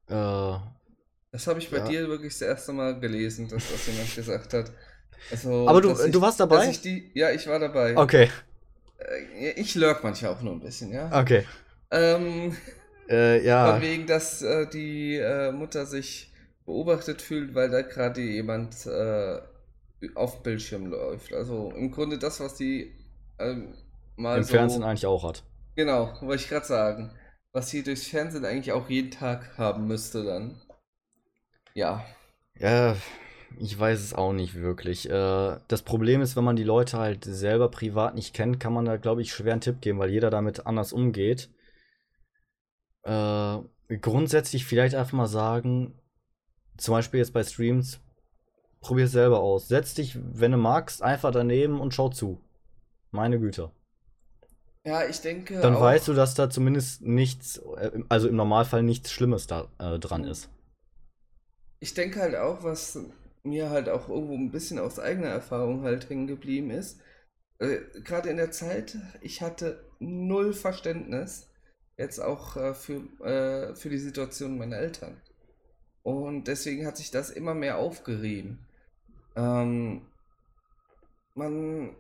Speaker 3: Äh,
Speaker 2: Das habe ich bei
Speaker 3: Ja.
Speaker 2: dir wirklich das erste Mal gelesen, dass das jemand gesagt hat. Also,
Speaker 3: Aber du-
Speaker 2: dass
Speaker 3: du warst dabei?
Speaker 2: Ich die, ja, ich war dabei.
Speaker 3: okay,
Speaker 2: Äh, Ich lurk manchmal auch nur ein bisschen, ja.
Speaker 3: okay.
Speaker 2: Ähm,
Speaker 3: Äh, ja.
Speaker 2: von wegen, dass äh, die äh, Mutter sich beobachtet fühlt, weil da gerade jemand äh, auf Bildschirm läuft. Also im Grunde das, was die ähm, mal
Speaker 3: Im
Speaker 2: so.
Speaker 3: Fernsehen eigentlich auch hat.
Speaker 2: Genau, wollte ich gerade sagen. Was sie durchs Fernsehen eigentlich auch jeden Tag haben müsste dann. Ja.
Speaker 3: Ja, ich weiß es auch nicht wirklich. Äh, das Problem ist, wenn man die Leute halt selber privat nicht kennt, kann man da, glaube ich, schwer einen Tipp geben, weil jeder damit anders umgeht. Äh, grundsätzlich vielleicht einfach mal sagen, zum Beispiel jetzt bei Streams, probier es selber aus. Setz dich, wenn du magst, einfach daneben und schau zu. Meine Güte.
Speaker 2: Ja, ich denke.
Speaker 3: Dann weißt du, dass da zumindest nichts, äh, also im Normalfall nichts Schlimmes da äh, dran ist.
Speaker 2: Ich denke halt auch, was mir halt auch irgendwo ein bisschen aus eigener Erfahrung halt hängen geblieben ist, äh, gerade in der Zeit, ich hatte null Verständnis jetzt auch äh, für, äh, für die Situation meiner Eltern. Und deswegen hat sich das immer mehr aufgerieben. Ähm, man,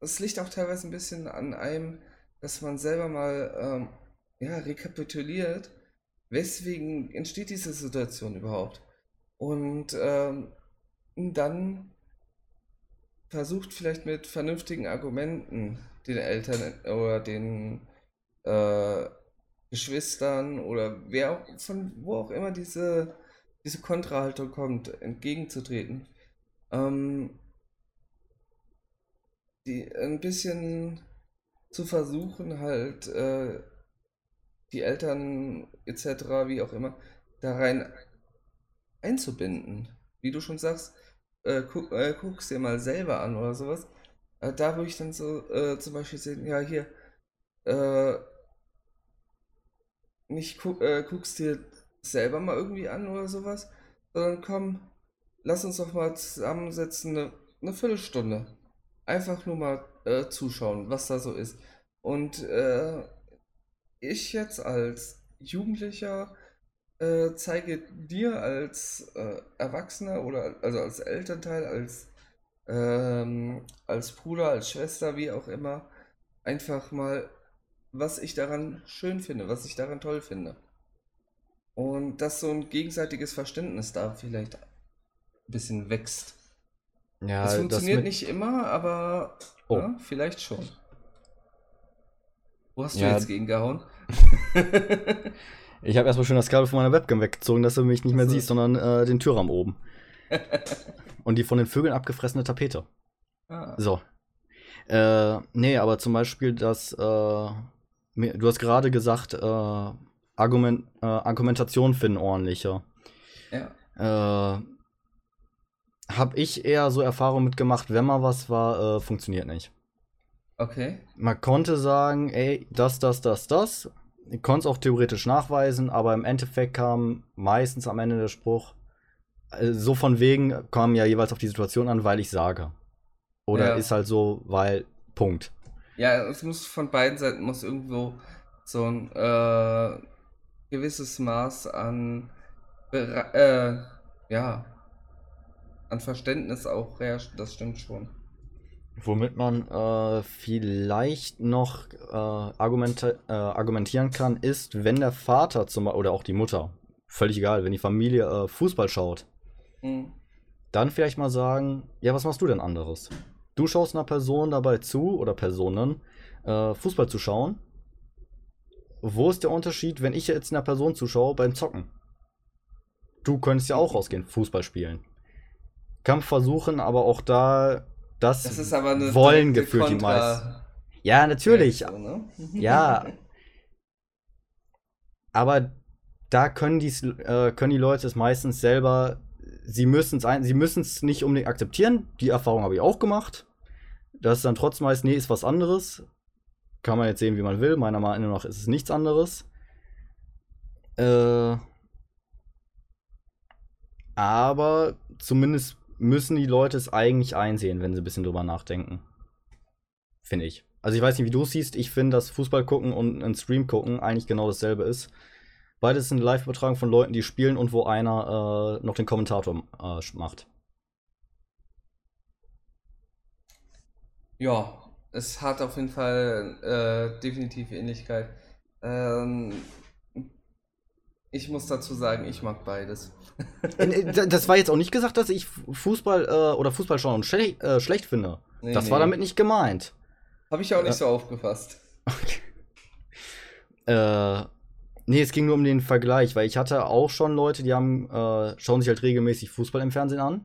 Speaker 2: es liegt auch teilweise ein bisschen an einem, dass man selber mal ähm, ja, rekapituliert, weswegen entsteht diese Situation überhaupt. Und ähm, dann versucht vielleicht mit vernünftigen Argumenten den Eltern oder den äh, Geschwistern oder wer auch, von wo auch immer diese, diese Kontrahaltung kommt, entgegenzutreten. Ähm, die ein bisschen zu versuchen, halt äh, die Eltern etc., wie auch immer, da rein einzubinden. Wie du schon sagst, äh, guck, äh, guck's dir mal selber an oder sowas. Äh, da würde ich dann so äh, zum Beispiel sehen, ja hier, äh, nicht gu äh, guckst dir selber mal irgendwie an oder sowas, sondern komm, lass uns doch mal zusammensetzen, eine, eine Viertelstunde. Einfach nur mal äh, zuschauen, was da so ist. Und ich jetzt als Jugendlicher äh, zeige dir als äh, Erwachsener oder also als Elternteil, als, ähm, als Bruder, als Schwester, wie auch immer, einfach mal, was ich daran schön finde, was ich daran toll finde. Und dass so ein gegenseitiges Verständnis da vielleicht ein bisschen wächst.
Speaker 3: Ja,
Speaker 2: das
Speaker 3: das
Speaker 2: funktioniert
Speaker 3: mit,
Speaker 2: nicht immer, aber
Speaker 3: Oh.
Speaker 2: ja, vielleicht schon. Wo hast du
Speaker 3: Ja.
Speaker 2: jetzt gegengehauen?
Speaker 3: ich habe erstmal schön das Kabel von meiner Webcam weggezogen, dass du mich nicht mehr
Speaker 2: Ach so.
Speaker 3: siehst, sondern äh, den Türrahmen oben. Und die von den Vögeln abgefressene Tapete.
Speaker 2: ah.
Speaker 3: So. Äh, nee, aber zum Beispiel das, äh, du hast gerade gesagt, äh, Argument, äh, Argumentation finden ordentlicher.
Speaker 2: Ja.
Speaker 3: Äh, hab ich eher so Erfahrung mitgemacht, wenn mal was war, äh, funktioniert nicht.
Speaker 2: Okay.
Speaker 3: Man konnte sagen, ey, das, das, das, das. Ich konnte es auch theoretisch nachweisen, aber im Endeffekt kam meistens am Ende der Spruch, äh, so von wegen kam ja jeweils auf die Situation an, weil ich sage. Oder
Speaker 2: Ja.
Speaker 3: ist halt so, weil, Punkt.
Speaker 2: Ja, es muss von beiden Seiten muss irgendwo so ein äh, gewisses Maß an äh, ja an Verständnis auch herrscht, das stimmt schon.
Speaker 3: Womit man äh, vielleicht noch äh, argumente, äh, argumentieren kann, ist, wenn der Vater zum Beispiel, oder auch die Mutter, völlig egal, wenn die Familie äh, Fußball schaut,
Speaker 2: Hm.
Speaker 3: dann vielleicht mal sagen, ja, was machst du denn anderes? Du schaust einer Person dabei zu, oder Personen, äh, Fußball zu schauen. Wo ist der Unterschied, wenn ich jetzt einer Person zuschaue beim Zocken? Du könntest ja auch rausgehen, Fußball spielen. Kann versuchen, aber auch da das,
Speaker 2: Das ist aber eine
Speaker 3: wollen gefühlt die
Speaker 2: Kontra-
Speaker 3: meisten. Ja, natürlich.
Speaker 2: Reaktion, ne?
Speaker 3: Ja. Aber da können, die's, äh, können die Leute es meistens selber, sie müssen es sie nicht unbedingt akzeptieren. Die Erfahrung habe ich auch gemacht. Das ist dann trotzdem heißt, nee, ist was anderes. Kann man jetzt sehen, wie man will. Meiner Meinung nach ist es nichts anderes. Äh, aber zumindest müssen die Leute es eigentlich einsehen, wenn sie ein bisschen drüber nachdenken. Finde ich. Also ich weiß nicht, wie du es siehst. Ich finde, dass Fußball gucken und ein Stream gucken eigentlich genau dasselbe ist. Beides sind Live-Übertragung von Leuten, die spielen und wo einer äh, noch den Kommentator äh, macht.
Speaker 2: Ja, es hat auf jeden Fall äh, definitiv Ähnlichkeit. Ähm, ich muss dazu sagen, ich mag beides.
Speaker 3: Äh, das war jetzt auch nicht gesagt, dass ich Fußball äh, oder Fußball schauen schle äh, schlecht finde.
Speaker 2: Nee,
Speaker 3: das
Speaker 2: nee.
Speaker 3: war damit nicht gemeint.
Speaker 2: Habe ich auch nicht
Speaker 3: Ja.
Speaker 2: so aufgefasst.
Speaker 3: Äh, nee, es ging nur um den Vergleich, weil ich hatte auch schon Leute, die haben, äh, schauen sich halt regelmäßig Fußball im Fernsehen an.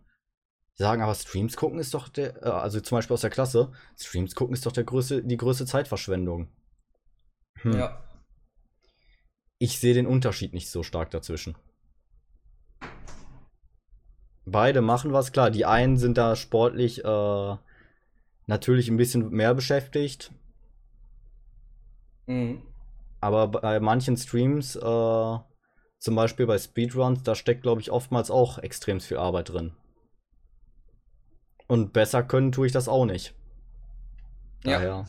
Speaker 3: Die sagen, aber Streams gucken ist doch der, äh, also zum Beispiel aus der Klasse, Streams gucken ist doch der größte, die größte Zeitverschwendung. Hm.
Speaker 2: Ja.
Speaker 3: Ich sehe den Unterschied nicht so stark dazwischen. Beide machen was, klar. Die einen sind da sportlich äh, natürlich ein bisschen mehr beschäftigt,
Speaker 2: Mhm.
Speaker 3: aber bei manchen Streams, äh, zum Beispiel bei Speedruns, da steckt, glaube ich, oftmals auch extrem viel Arbeit drin. Und besser können tue ich das auch nicht.
Speaker 2: Ja.
Speaker 3: Daher.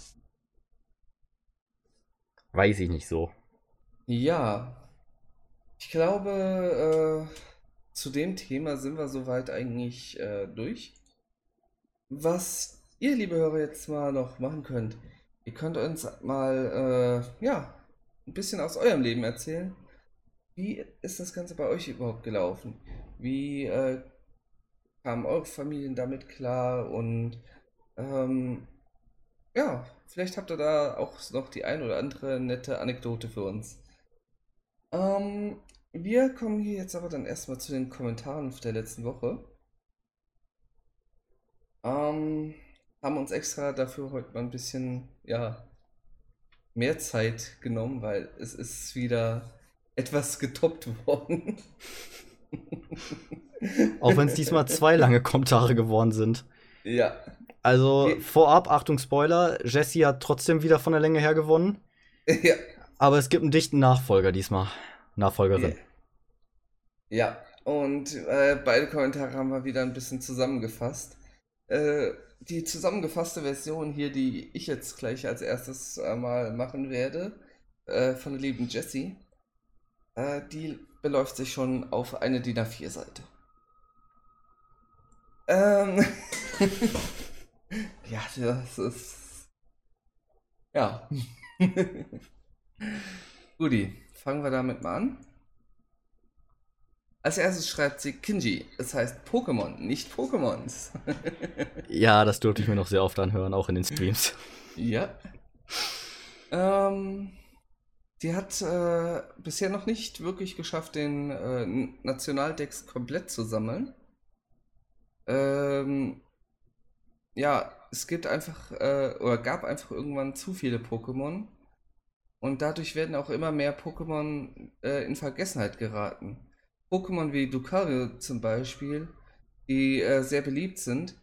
Speaker 3: Weiß ich nicht so.
Speaker 2: Ja, ich glaube, äh, zu dem Thema sind wir soweit eigentlich äh, durch. Was ihr, liebe Hörer, jetzt mal noch machen könnt, ihr könnt uns mal, äh, ja, ein bisschen aus eurem Leben erzählen. Wie ist das Ganze bei euch überhaupt gelaufen? Wie äh, kamen eure Familien damit klar? Und ähm, ja, vielleicht habt ihr da auch noch die ein oder andere nette Anekdote für uns. Ähm, wir kommen hier jetzt aber dann erstmal zu den Kommentaren der letzten Woche. Ähm, haben uns extra dafür heute mal ein bisschen, ja, mehr Zeit genommen, weil es ist wieder etwas getoppt worden.
Speaker 3: Auch wenn es diesmal zwei lange Kommentare geworden sind.
Speaker 2: Ja,
Speaker 3: Also vorab, Achtung Spoiler, Jesse hat trotzdem wieder von der Länge her gewonnen.
Speaker 2: ja,
Speaker 3: Aber es gibt einen dichten Nachfolger diesmal. Nachfolgerin.
Speaker 2: ja. Und äh, beide Kommentare haben wir wieder ein bisschen zusammengefasst. Äh, die zusammengefasste Version hier, die ich jetzt gleich als erstes äh, mal machen werde, äh, von der lieben Jessie, äh, die beläuft sich schon auf eine DIN A4-Seite. Ähm, ja, das ist. Ja. Guti, fangen wir damit mal an. Als erstes schreibt sie Kinji. Es heißt Pokémon, nicht Pokémons.
Speaker 3: Ja, das durfte ich mir noch sehr oft anhören, auch in den Streams.
Speaker 2: Ja. Ähm, die hat äh, bisher noch nicht wirklich geschafft, den äh, Nationaldex komplett zu sammeln. Ähm, ja, es gibt einfach, äh, oder gab einfach irgendwann zu viele Pokémon. Und dadurch werden auch immer mehr Pokémon äh, in Vergessenheit geraten. Pokémon wie Lucario zum Beispiel, die äh, sehr beliebt sind,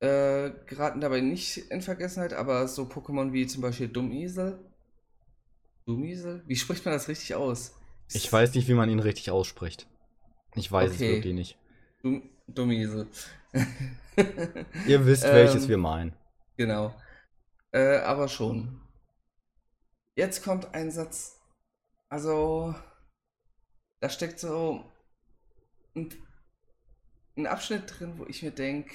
Speaker 2: äh, geraten dabei nicht in Vergessenheit, aber so Pokémon wie zum Beispiel Dummisel. Dummisel? Wie spricht man das richtig aus?
Speaker 3: Ich weiß nicht, wie man ihn richtig ausspricht. Ich weiß
Speaker 2: Okay.
Speaker 3: es wirklich nicht.
Speaker 2: Dum Dummisel.
Speaker 3: Ihr wisst, welches
Speaker 2: Ähm,
Speaker 3: wir meinen.
Speaker 2: Genau. Äh, aber schon. Jetzt kommt ein Satz. Also, da steckt so ein, ein Abschnitt drin, wo ich mir denke,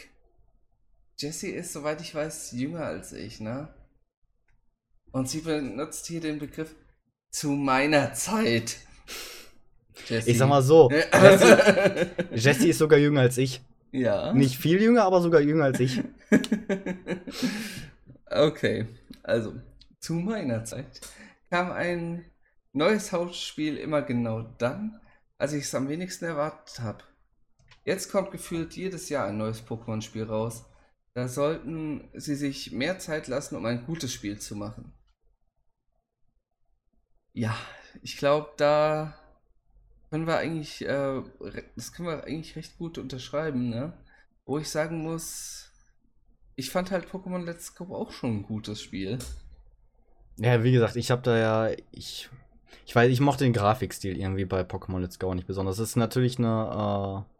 Speaker 2: Jessie ist, soweit ich weiß, jünger als ich, ne? Und sie benutzt hier den Begriff zu meiner Zeit. Jessie.
Speaker 3: Ich sag mal so, Jessie, Jessie ist sogar jünger als ich.
Speaker 2: ja.
Speaker 3: Nicht viel jünger, aber sogar jünger als ich.
Speaker 2: Okay, also zu meiner Zeit kam ein neues Hauptspiel immer genau dann, als ich es am wenigsten erwartet habe. Jetzt kommt gefühlt jedes Jahr ein neues Pokémon-Spiel raus. Da sollten sie sich mehr Zeit lassen, um ein gutes Spiel zu machen. Ja, ich glaube, da können wir eigentlich, äh, das können wir eigentlich recht gut unterschreiben, ne? Wo ich sagen muss, ich fand halt Pokémon Let's Go auch schon ein gutes Spiel.
Speaker 3: Ja, wie gesagt, ich habe da ja, ich, ich weiß, ich mochte den Grafikstil irgendwie bei Pokémon Let's Go nicht besonders. Es ist natürlich eine, äh,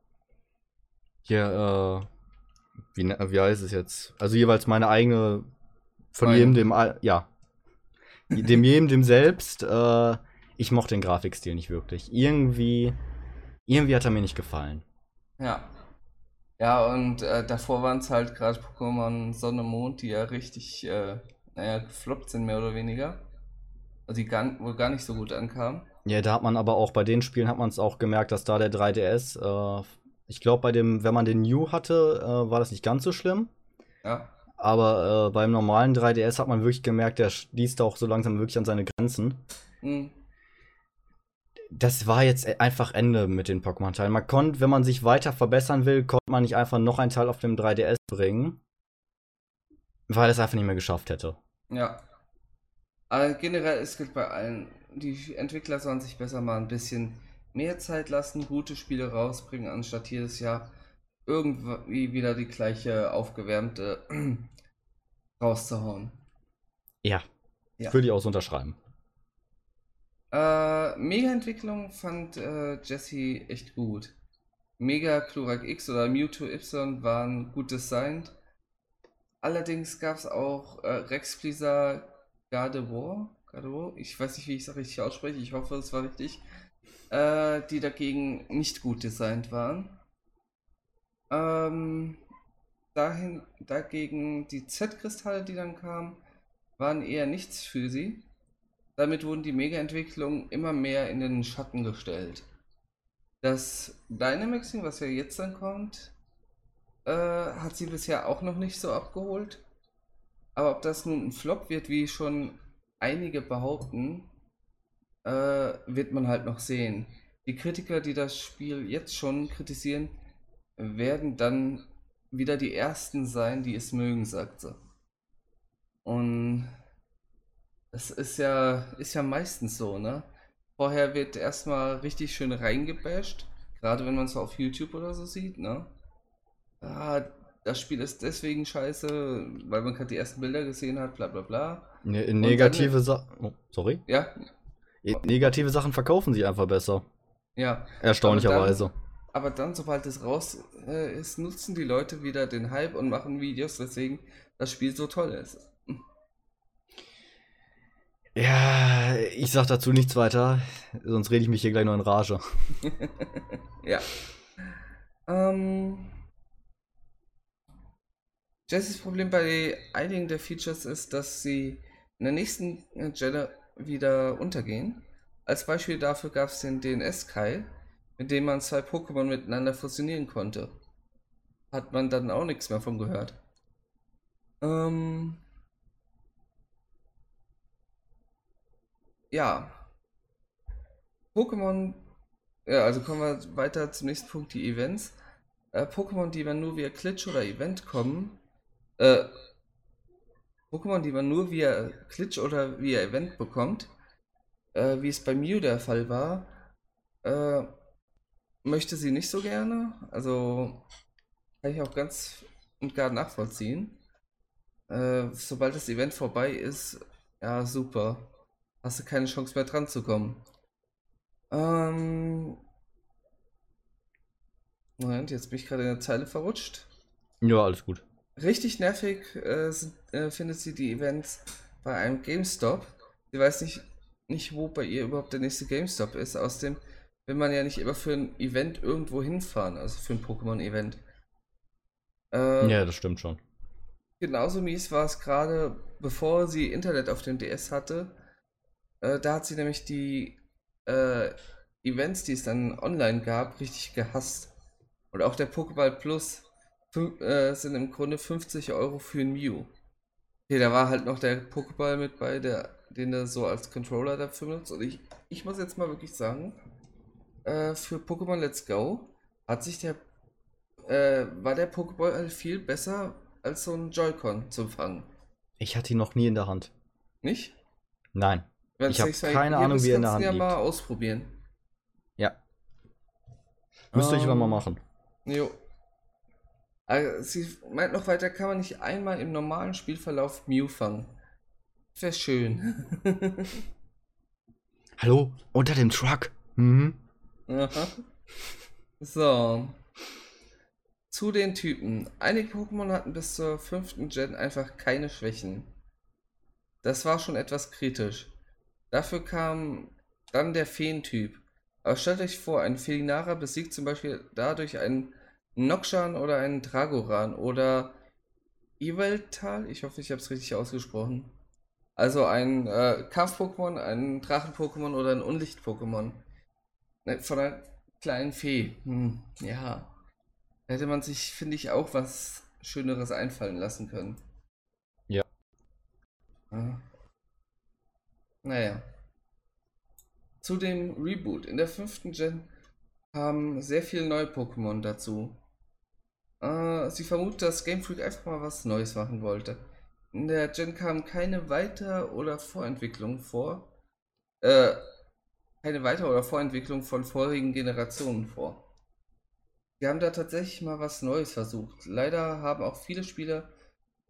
Speaker 3: hier, äh, wie, ne- wie heißt es jetzt? Also jeweils meine eigene, von
Speaker 2: Meinung.
Speaker 3: jedem dem, ja, dem jedem dem selbst. Äh, ich mochte den Grafikstil nicht wirklich. Irgendwie, irgendwie hat er mir nicht gefallen.
Speaker 2: Ja. Ja, und äh, davor waren es halt gerade Pokémon Sonne, Mond, die ja richtig, äh, naja, gefloppt sind, mehr oder weniger. Also die gar, wohl gar nicht so gut ankamen.
Speaker 3: Ja, da hat man aber auch bei den Spielen hat man es auch gemerkt, dass da der 3DS, äh, ich glaube, bei dem, wenn man den New hatte, äh, war das nicht ganz so schlimm.
Speaker 2: Ja.
Speaker 3: Aber äh, beim normalen 3DS hat man wirklich gemerkt, der schließt auch so langsam wirklich an seine Grenzen.
Speaker 2: Hm.
Speaker 3: Das war jetzt e- einfach Ende mit den Pokémon-Teilen. Man konnte, wenn man sich weiter verbessern will, konnte man nicht einfach noch einen Teil auf dem 3DS bringen, weil es einfach nicht mehr geschafft hätte.
Speaker 2: Ja. Aber generell, es gilt bei allen, die Entwickler sollen sich besser mal ein bisschen mehr Zeit lassen, gute Spiele rausbringen, anstatt jedes Jahr irgendwie wieder die gleiche aufgewärmte rauszuhauen.
Speaker 3: Ja,
Speaker 2: Ja.
Speaker 3: würde ich auch so unterschreiben.
Speaker 2: Äh, Mega-Entwicklung fand äh, Jesse echt gut. Mega Klurak X oder Mewtwo Y waren gut designt. Allerdings gab es auch äh, Rex Pleaser Gardevoir, Gardevoir, ich weiß nicht, wie ich es richtig ausspreche, ich hoffe, es war richtig, äh, die dagegen nicht gut designt waren. Ähm, dahin, dagegen die Z-Kristalle, die dann kamen, waren eher nichts für sie. Damit wurden die Mega-Entwicklungen immer mehr in den Schatten gestellt. Das Dynamaxing, was ja jetzt dann kommt, äh, hat sie bisher auch noch nicht so abgeholt. Aber ob das nun ein Flop wird, wie schon einige behaupten, äh, wird man halt noch sehen. Die Kritiker, die das Spiel jetzt schon kritisieren, werden dann wieder die Ersten sein, die es mögen, sagt sie. Und das ist ja, ist ja meistens so, ne? Vorher wird erstmal richtig schön reingebasht, gerade wenn man es auf YouTube oder so sieht, ne? Ah, das Spiel ist deswegen scheiße, weil man gerade die ersten Bilder gesehen hat, bla bla bla.
Speaker 3: Ne negative Sachen. Oh, sorry?
Speaker 2: Ja,
Speaker 3: Negative Sachen verkaufen sie einfach besser.
Speaker 2: ja.
Speaker 3: Erstaunlicherweise.
Speaker 2: Aber dann, sobald es raus äh, ist, nutzen die Leute wieder den Hype und machen Videos, weswegen das Spiel so toll ist.
Speaker 3: Ja, ich sag dazu nichts weiter, sonst rede ich mich hier gleich noch in Rage.
Speaker 2: Ja. Ähm, Jessys Problem bei einigen der Features ist, dass sie in der nächsten Gen wieder untergehen. Als Beispiel dafür gab es den DNS-Keil, mit dem man zwei Pokémon miteinander fusionieren konnte. Hat man dann auch nichts mehr von gehört. Ähm, ja. Pokémon, ja, also kommen wir weiter zum nächsten Punkt, die Events. Äh, Pokémon, die man nur via Glitch oder Event kommen, äh, Pokémon, die man nur via Glitch oder via Event bekommt, äh, wie es bei Mew der Fall war, äh, möchte sie nicht so gerne. Also kann ich auch ganz und gar nachvollziehen. Äh, sobald das Event vorbei ist, ja, super. Hast du keine Chance mehr dran zu kommen. Ähm. Moment, jetzt bin ich gerade in der Zeile verrutscht.
Speaker 3: Ja, alles gut.
Speaker 2: Richtig nervig äh, sind, äh, findet sie die Events bei einem GameStop. Sie weiß nicht, nicht, wo bei ihr überhaupt der nächste GameStop ist. Außerdem will man ja nicht immer für ein Event irgendwo hinfahren, also für ein Pokémon-Event. Äh,
Speaker 3: Ja, das stimmt schon.
Speaker 2: Genauso mies war es gerade, bevor sie Internet auf dem DS hatte. Äh, da hat sie nämlich die äh, Events, die es dann online gab, richtig gehasst. Und auch der Pokéball Plus fün- äh, sind im Grunde 50 Euro für ein Mew. Okay, da war halt noch der Pokéball mit bei, der, den er so als Controller dafür benutzt. Und ich, ich muss jetzt mal wirklich sagen, äh, für Pokémon Let's Go hat sich der, äh, war der Pokéball viel besser als so ein Joy-Con zum Fangen.
Speaker 3: Ich hatte ihn noch nie in der Hand.
Speaker 2: Nicht?
Speaker 3: Nein.
Speaker 2: Wenn's
Speaker 3: Ich hab
Speaker 2: nächstes Mal
Speaker 3: keine Ahnung, wie er in der Hand
Speaker 2: ja mal ausprobieren.
Speaker 3: Ja. Müsste ich aber mal
Speaker 2: Ähm,
Speaker 3: machen.
Speaker 2: Jo. Also, sie meint noch weiter, kann man nicht einmal im normalen Spielverlauf Mew fangen. Wäre schön.
Speaker 3: Hallo? Unter dem Truck? Mhm.
Speaker 2: Aha. So. Zu den Typen. Einige Pokémon hatten bis zur fünften Gen einfach keine Schwächen. Das war schon etwas kritisch. Dafür kam dann der Feentyp. Aber stellt euch vor, ein Felinara besiegt zum Beispiel dadurch einen Nokshan oder einen Dragoran oder Iveltal. Ich hoffe, ich habe es richtig ausgesprochen. Also ein äh, Kampf-Pokémon, ein Drachen-Pokémon oder ein Unlicht-Pokémon. Ne, Von einer kleinen Fee. Hm, ja. Da hätte man sich, finde ich, auch was Schöneres einfallen lassen können.
Speaker 3: Ja.
Speaker 2: Ja. Naja. Zu dem Reboot. In der fünften Gen kamen sehr viele neue Pokémon dazu. Äh, sie vermutet, dass Game Freak einfach mal was Neues machen wollte. In der Gen kam keine Weiter- oder Vorentwicklung vor. Äh, keine Weiter- oder Vorentwicklung von vorigen Generationen vor. Sie haben da tatsächlich mal was Neues versucht. Leider haben auch viele Spieler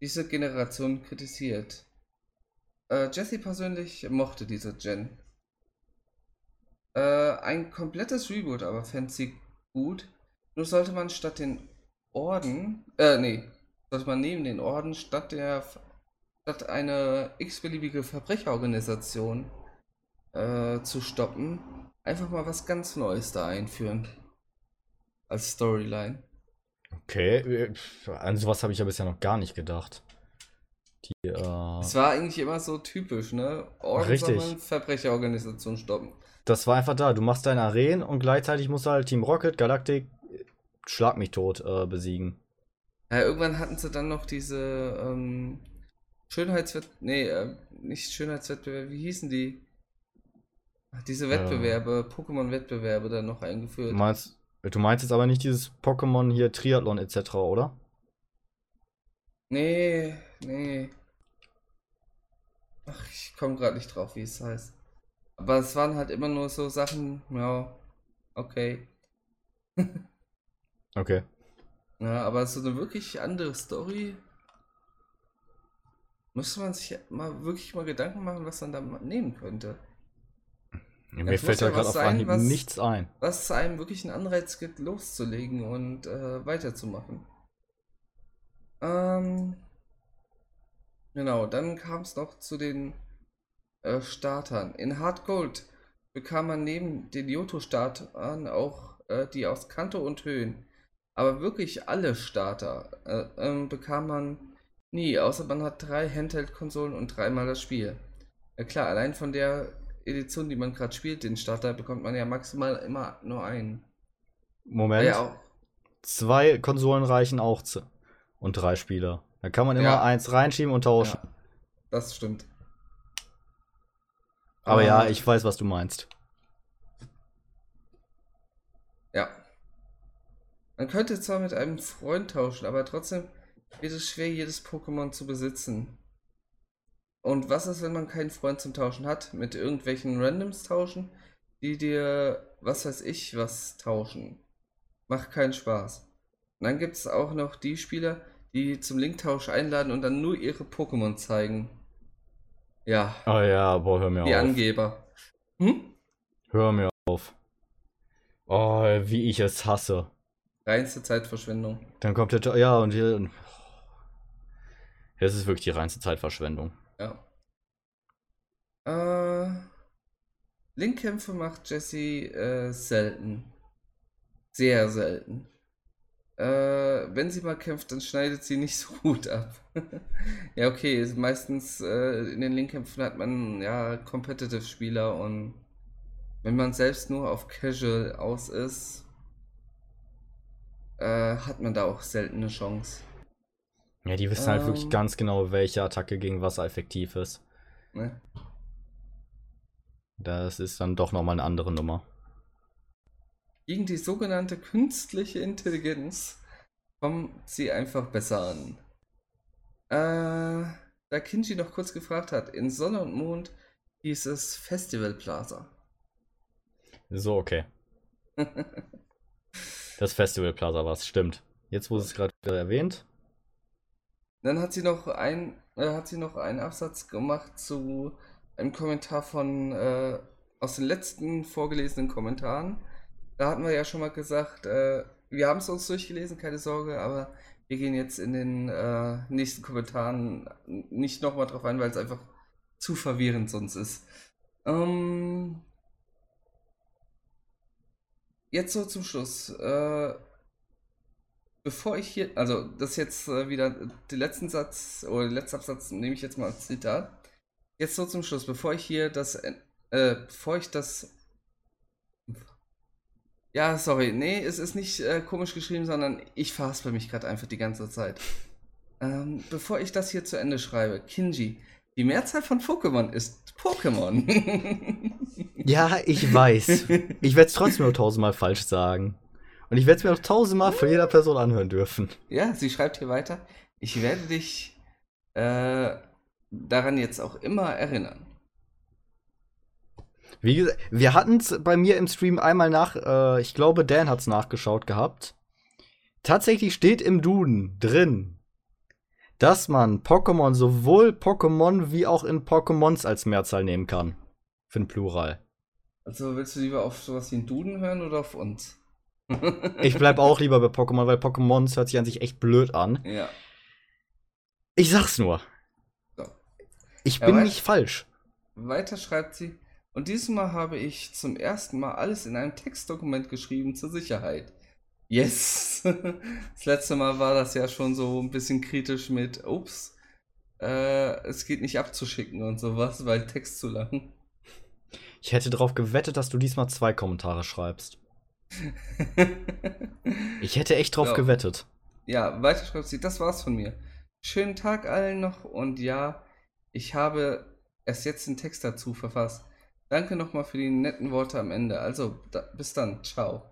Speaker 2: diese Generation kritisiert. Äh, Jesse persönlich mochte diese Gen. Äh, ein komplettes Reboot aber fände sie gut. Nur sollte man statt den Orden, äh, nee, dass man neben den Orden statt der statt eine x-beliebige Verbrecherorganisation äh, zu stoppen, einfach mal was ganz Neues da einführen. Als Storyline.
Speaker 3: Okay, äh, an sowas habe ich ja bisher noch gar nicht gedacht. Die, äh,
Speaker 2: Es war eigentlich immer so typisch, ne? Orden
Speaker 3: Richtig.
Speaker 2: sammeln, Verbrecherorganisation stoppen.
Speaker 3: das war einfach da. Du machst deine Arenen und gleichzeitig musst du halt Team Rocket, Galactic, Schlag mich tot äh, besiegen.
Speaker 2: Ja, irgendwann hatten sie dann noch diese ähm, Schönheitswett... Nee, äh, nicht Schönheitswettbewerbe, wie hießen die? Ach, Diese Wettbewerbe, Pokémon-Wettbewerbe dann noch
Speaker 3: Du
Speaker 2: eingeführt.
Speaker 3: meinst, du meinst jetzt aber nicht dieses Pokémon hier Triathlon etc., oder?
Speaker 2: Nee, nee. Ach, ich komme gerade nicht drauf, wie es heißt. Aber es waren halt immer nur so Sachen, ja, okay.
Speaker 3: Okay.
Speaker 2: Ja, aber so eine wirklich andere Story. Müsste man sich mal wirklich mal Gedanken machen, was man da nehmen könnte.
Speaker 3: Mir
Speaker 2: es
Speaker 3: fällt
Speaker 2: ja
Speaker 3: gerade auf Anhieb
Speaker 2: was-
Speaker 3: nichts ein.
Speaker 2: Was einem wirklich einen Anreiz gibt, loszulegen und äh, weiterzumachen. Ähm, genau, dann kam es noch zu den äh, Startern. In Hard Gold bekam man neben den Johto-Startern auch äh, die aus Kanto und Höhen. Aber wirklich alle Starter äh, ähm, bekam man nie, außer man hat drei Handheld-Konsolen und dreimal das Spiel. Ja klar, allein von der Edition, die man gerade spielt, den Starter, bekommt man ja maximal immer nur einen.
Speaker 3: Moment.
Speaker 2: Ja.
Speaker 3: Zwei Konsolen reichen auch zu. Und drei Spieler. Da kann man immer
Speaker 2: Ja.
Speaker 3: eins reinschieben und tauschen.
Speaker 2: Ja, das stimmt.
Speaker 3: Aber ja,
Speaker 2: Äh,
Speaker 3: ich weiß, was du meinst.
Speaker 2: Ja. Man könnte zwar mit einem Freund tauschen, aber trotzdem wird es schwer, jedes Pokémon zu besitzen. Und was ist, wenn man keinen Freund zum Tauschen hat? Mit irgendwelchen Randoms tauschen, die dir, was weiß ich, was tauschen. Macht keinen Spaß. Und dann gibt es auch noch die Spieler, die zum Linktausch einladen und dann nur ihre Pokémon zeigen. Ja,
Speaker 3: Oh ja, boah, hör mir
Speaker 2: die
Speaker 3: auf.
Speaker 2: Angeber. Hm?
Speaker 3: Hör mir auf. Oh, wie ich es hasse.
Speaker 2: Reinste Zeitverschwendung.
Speaker 3: Dann kommt der. Ta- Ja, und hier. Das ist wirklich die reinste Zeitverschwendung.
Speaker 2: Ja. Äh, Linkkämpfe macht Jesse äh, selten. Sehr selten. Äh, wenn sie mal kämpft, dann schneidet sie nicht so gut ab. ja, okay, ist meistens äh, in den Linkkämpfen hat man ja Competitive-Spieler und wenn man selbst nur auf Casual aus ist, äh, hat man da auch selten eine Chance.
Speaker 3: Ja, die wissen halt wirklich
Speaker 2: Ähm.
Speaker 3: ganz genau, welche Attacke gegen was effektiv ist.
Speaker 2: Ne?
Speaker 3: Das ist dann doch nochmal eine andere Nummer.
Speaker 2: Gegen die sogenannte künstliche Intelligenz kommt sie einfach besser an. Äh, da Kinji noch kurz gefragt hat, in Sonne und Mond hieß es Festival Plaza.
Speaker 3: So, okay. Das Festival Plaza war es, stimmt. Jetzt wurde es gerade wieder erwähnt.
Speaker 2: Dann hat sie noch ein, äh, hat sie noch einen Absatz gemacht zu einem Kommentar von äh, aus den letzten vorgelesenen Kommentaren. Da hatten wir ja schon mal gesagt, äh, wir haben es uns durchgelesen, keine Sorge, aber wir gehen jetzt in den äh, nächsten Kommentaren nicht nochmal drauf ein, weil es einfach zu verwirrend sonst ist. Ähm, jetzt so zum Schluss. Äh, bevor ich hier, also das jetzt äh, wieder den letzten Satz oder den letzten Absatz nehme ich jetzt mal als Zitat. Jetzt so zum Schluss, bevor ich hier das, äh, bevor ich das, ja, sorry, nee, es ist nicht äh, komisch geschrieben, sondern ich verhaspel mich gerade einfach die ganze Zeit. Ähm, bevor ich das hier zu Ende schreibe, Kinji, die Mehrzahl von Pokémon ist Pokémon.
Speaker 3: Ja, ich weiß. Ich werde es trotzdem noch tausendmal falsch sagen. Und ich werde es mir noch tausendmal von jeder Person anhören dürfen.
Speaker 2: Ja, sie schreibt hier weiter. Ich werde dich äh, daran jetzt auch immer erinnern.
Speaker 3: Wie gesagt, wir hatten es bei mir im Stream einmal nach, äh, ich glaube, Dan hat es nachgeschaut gehabt. Tatsächlich steht im Duden drin, dass man Pokémon sowohl Pokémon wie auch in Pokémons als Mehrzahl nehmen kann. Für den Plural.
Speaker 2: Also willst du lieber auf sowas wie einen Duden hören oder auf uns?
Speaker 3: Ich bleib auch lieber bei Pokémon, weil Pokémons hört sich an sich echt blöd an.
Speaker 2: Ja.
Speaker 3: Ich sag's nur.
Speaker 2: So.
Speaker 3: Ich bin nicht falsch.
Speaker 2: Weiter schreibt sie, und diesmal habe ich zum ersten Mal alles in einem Textdokument geschrieben zur Sicherheit. Yes! Das letzte Mal war das ja schon so ein bisschen kritisch mit, ups, äh, es geht nicht abzuschicken und sowas, weil Text zu lang.
Speaker 3: Ich hätte darauf gewettet, dass du diesmal zwei Kommentare schreibst. Ich hätte echt drauf
Speaker 2: Ja.
Speaker 3: gewettet.
Speaker 2: Ja, weiter schreibt sie, das war's von mir. Schönen Tag allen noch und ja, ich habe erst jetzt den Text dazu verfasst. Danke nochmal für die netten Worte am Ende. Also, da, bis dann, ciao.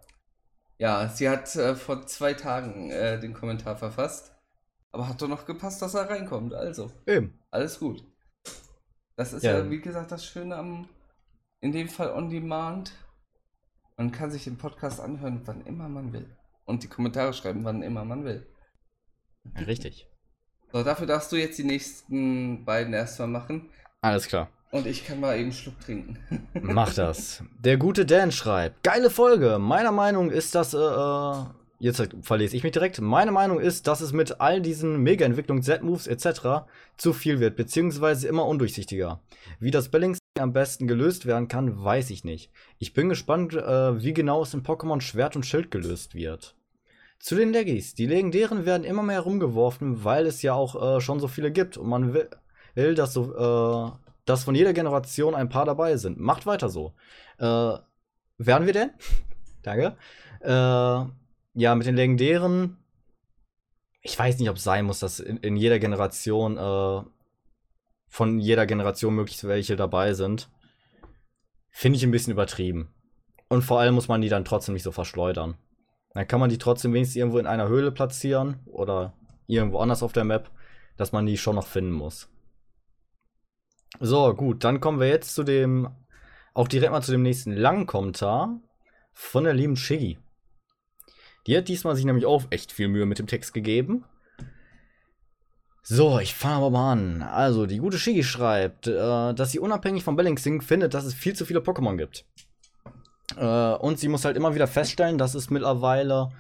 Speaker 2: Ja, sie hat äh, vor zwei Tagen äh, den Kommentar verfasst, aber hat doch noch gepasst, dass er reinkommt. Also,
Speaker 3: Eben.
Speaker 2: alles gut. Das ist
Speaker 3: Ja.
Speaker 2: ja, wie gesagt, das Schöne am, in dem Fall on demand. Man kann sich den Podcast anhören, wann immer man will. Und die Kommentare schreiben, wann immer man will.
Speaker 3: Richtig.
Speaker 2: So, dafür darfst du jetzt die nächsten beiden erstmal machen.
Speaker 3: Alles klar.
Speaker 2: Und ich kann mal eben Schluck trinken.
Speaker 3: Mach das. Der gute Dan schreibt: Geile Folge. Meiner Meinung ist, dass. Äh, äh, jetzt verlese ich mich direkt. Meine Meinung ist, dass es mit all diesen Mega-Entwicklungen, Z-Moves etc. zu viel wird, beziehungsweise immer undurchsichtiger. Wie das Balancing am besten gelöst werden kann, weiß ich nicht. Ich bin gespannt, äh, wie genau es in Pokémon Schwert und Schild gelöst wird. Zu den Leggies. Die legendären werden immer mehr herumgeworfen, weil es ja auch äh, schon so viele gibt und man will, will dass, so, äh, dass von jeder Generation ein paar dabei sind. Macht weiter so. Äh, werden wir denn? Danke. Äh, ja, mit den legendären. Ich weiß nicht, ob es sein muss, dass in, in jeder Generation äh, von jeder Generation möglichst welche dabei sind. Finde ich ein bisschen übertrieben. Und vor allem muss man die dann trotzdem nicht so verschleudern. Dann kann man die trotzdem wenigstens irgendwo in einer Höhle platzieren oder irgendwo anders auf der Map, dass man die schon noch finden muss. So, gut, dann kommen wir jetzt zu dem, auch direkt mal zu dem nächsten langen Kommentar von der lieben Shiggy. Die hat diesmal sich nämlich auch echt viel Mühe mit dem Text gegeben. So, ich fange aber mal an. Also, die gute Shiggy schreibt, äh, dass sie unabhängig vom Balancing findet, dass es viel zu viele Pokémon gibt. Äh, und sie muss halt immer wieder feststellen, dass es mittlerweile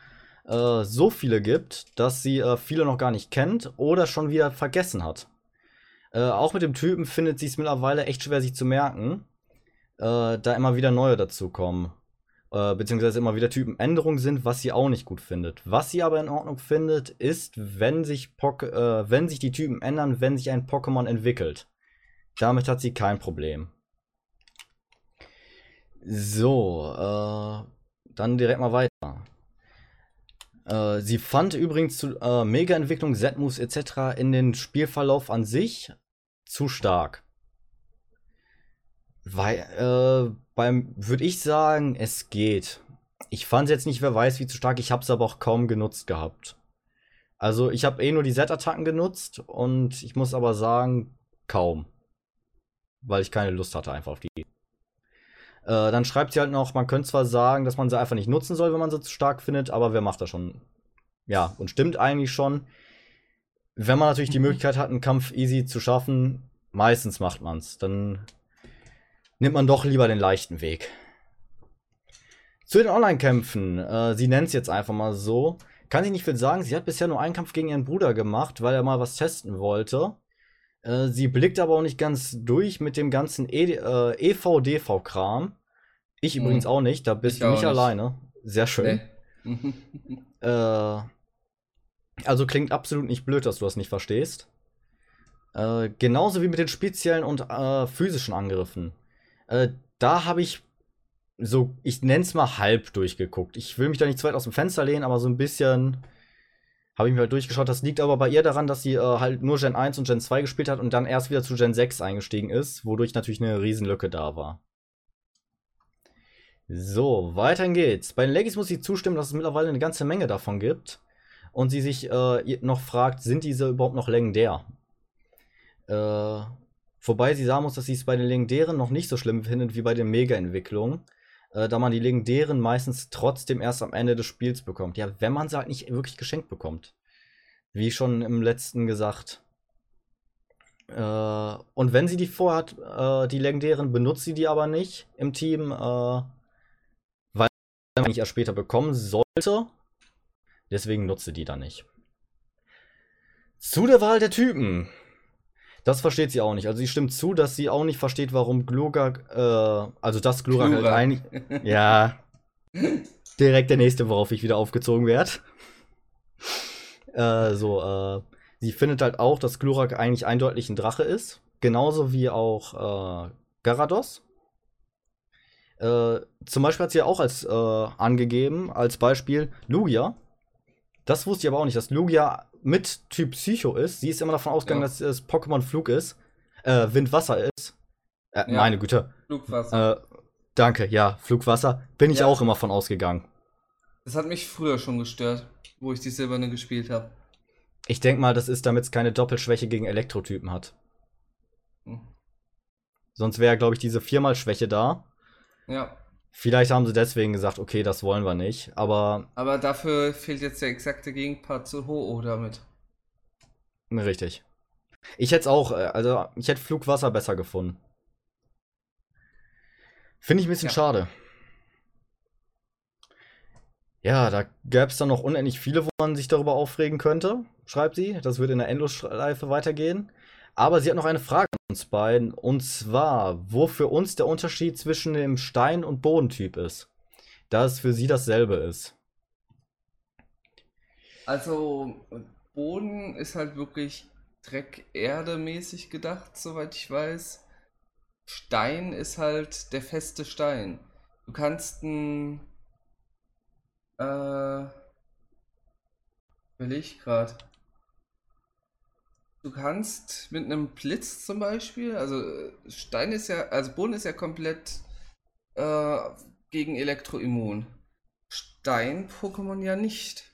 Speaker 3: äh, so viele gibt, dass sie äh, viele noch gar nicht kennt oder schon wieder vergessen hat. Äh, auch mit dem Typen findet sie es mittlerweile echt schwer, sich zu merken, äh, da immer wieder neue dazukommen. Äh, beziehungsweise immer wieder Typenänderungen sind, was sie auch nicht gut findet. Was sie aber in Ordnung findet, ist, wenn sich, Pok äh, wenn sich die Typen ändern, wenn sich ein Pokémon entwickelt. Damit hat sie kein Problem. So, äh, dann direkt mal weiter. Äh, sie fand übrigens zu äh, Mega-Entwicklung, Z-Moves etc. in den Spielverlauf an sich zu stark. Weil, äh, beim, würde ich sagen, es geht. Ich fand jetzt nicht, wer weiß, wie zu stark. Ich habe es aber auch kaum genutzt gehabt. Also, ich habe eh nur die Z-Attacken genutzt und ich muss aber sagen, kaum. Weil ich keine Lust hatte einfach auf die. Äh, dann schreibt sie halt noch, man könnte zwar sagen, dass man sie einfach nicht nutzen soll, wenn man sie zu stark findet, aber wer macht das schon? Ja, und stimmt eigentlich schon. Wenn man natürlich die Möglichkeit hat, einen Kampf easy zu schaffen, meistens macht man's. Dann nimmt man doch lieber den leichten Weg. Zu den Online-Kämpfen. Äh, sie nennt es jetzt einfach mal so. Kann ich nicht viel sagen. Sie hat bisher nur einen Kampf gegen ihren Bruder gemacht, weil er mal was testen wollte. Äh, sie blickt aber auch nicht ganz durch mit dem ganzen e äh, EV-DV-Kram. Ich
Speaker 2: Mhm.
Speaker 3: übrigens auch nicht. Da bist
Speaker 2: Ich
Speaker 3: du nicht
Speaker 2: nicht.
Speaker 3: alleine. Sehr schön.
Speaker 2: Nee.
Speaker 3: Äh, also klingt absolut nicht blöd, dass du das nicht verstehst. Äh, genauso wie mit den speziellen und äh, physischen Angriffen. Äh, da habe ich so, ich nenn's mal halb durchgeguckt. Ich will mich da nicht zu weit aus dem Fenster lehnen, aber so ein bisschen habe ich mir halt durchgeschaut. Das liegt aber bei ihr daran, dass sie äh, halt nur Gen 1 und Gen 2 gespielt hat und dann erst wieder zu Gen 6 eingestiegen ist, wodurch natürlich eine Riesenlücke da war. So, weiter geht's. Bei den Leggies muss ich zustimmen, dass es mittlerweile eine ganze Menge davon gibt. Und sie sich äh, noch fragt, sind diese überhaupt noch legendär? Äh, wobei sie sagen muss, dass sie es bei den legendären noch nicht so schlimm findet wie bei den Mega-Entwicklungen. Äh, da man die legendären meistens trotzdem erst am Ende des Spiels bekommt. Ja, wenn man sie halt nicht wirklich geschenkt bekommt. Wie schon im letzten gesagt. Äh, und wenn sie die vorhat, äh, die legendären, benutzt sie die aber nicht im Team, äh, weil man die erst später bekommen sollte. Deswegen nutze die dann nicht. Zu der Wahl der Typen. Das versteht sie auch nicht. Also sie stimmt zu, dass sie auch nicht versteht, warum Glurak, äh, also das Glurak halt
Speaker 2: Glurak.
Speaker 3: eigentlich. Ja. Direkt der nächste, worauf ich wieder aufgezogen werde. Äh, so, äh, sie findet halt auch, dass Glurak eigentlich eindeutig ein Drache ist. Genauso wie auch äh, Garados. Äh, zum Beispiel hat sie ja auch als äh, angegeben, als Beispiel Lugia. Das wusste ich aber auch nicht, dass Lugia mit Typ Psycho ist. Sie ist immer davon ausgegangen,
Speaker 2: Ja.
Speaker 3: dass es Pokémon Flug ist. Äh, Windwasser ist. Äh,
Speaker 2: Ja.
Speaker 3: Meine Güte.
Speaker 2: Flugwasser.
Speaker 3: Äh, danke, ja, Flugwasser. Bin ich
Speaker 2: Ja.
Speaker 3: auch immer von ausgegangen.
Speaker 2: Das hat mich früher schon gestört, wo ich die Silberne gespielt habe.
Speaker 3: Ich denke mal, das ist, damit es keine Doppelschwäche gegen Elektrotypen hat.
Speaker 2: Hm.
Speaker 3: Sonst wäre, glaube ich, diese Viermal-Schwäche da.
Speaker 2: Ja.
Speaker 3: Vielleicht haben sie deswegen gesagt, okay, das wollen wir nicht. Aber
Speaker 2: Aber dafür fehlt jetzt der exakte Gegenpart zu Ho-Oh damit.
Speaker 3: richtig. Ich hätte es auch, äh, also ich hätte Flugwasser besser gefunden. Finde ich ein bisschen
Speaker 2: Ja.
Speaker 3: schade. Ja, da gäbe es dann noch unendlich viele, wo man sich darüber aufregen könnte, schreibt sie. Das wird in der Endlosschleife weitergehen. Aber sie hat noch eine Frage uns beiden. Und zwar, wo für uns der Unterschied zwischen dem Stein- und Bodentyp ist. Da es für sie dasselbe ist.
Speaker 2: Also, Boden ist halt wirklich Dreck-Erde-mäßig gedacht, soweit ich weiß. Stein ist halt der feste Stein. Du kannst ein. Äh. Will ich gerade. Du kannst mit einem Blitz zum Beispiel, also äh, Stein ist ja, also Boden ist ja komplett äh, gegen Elektroimmun. Stein-Pokémon ja nicht.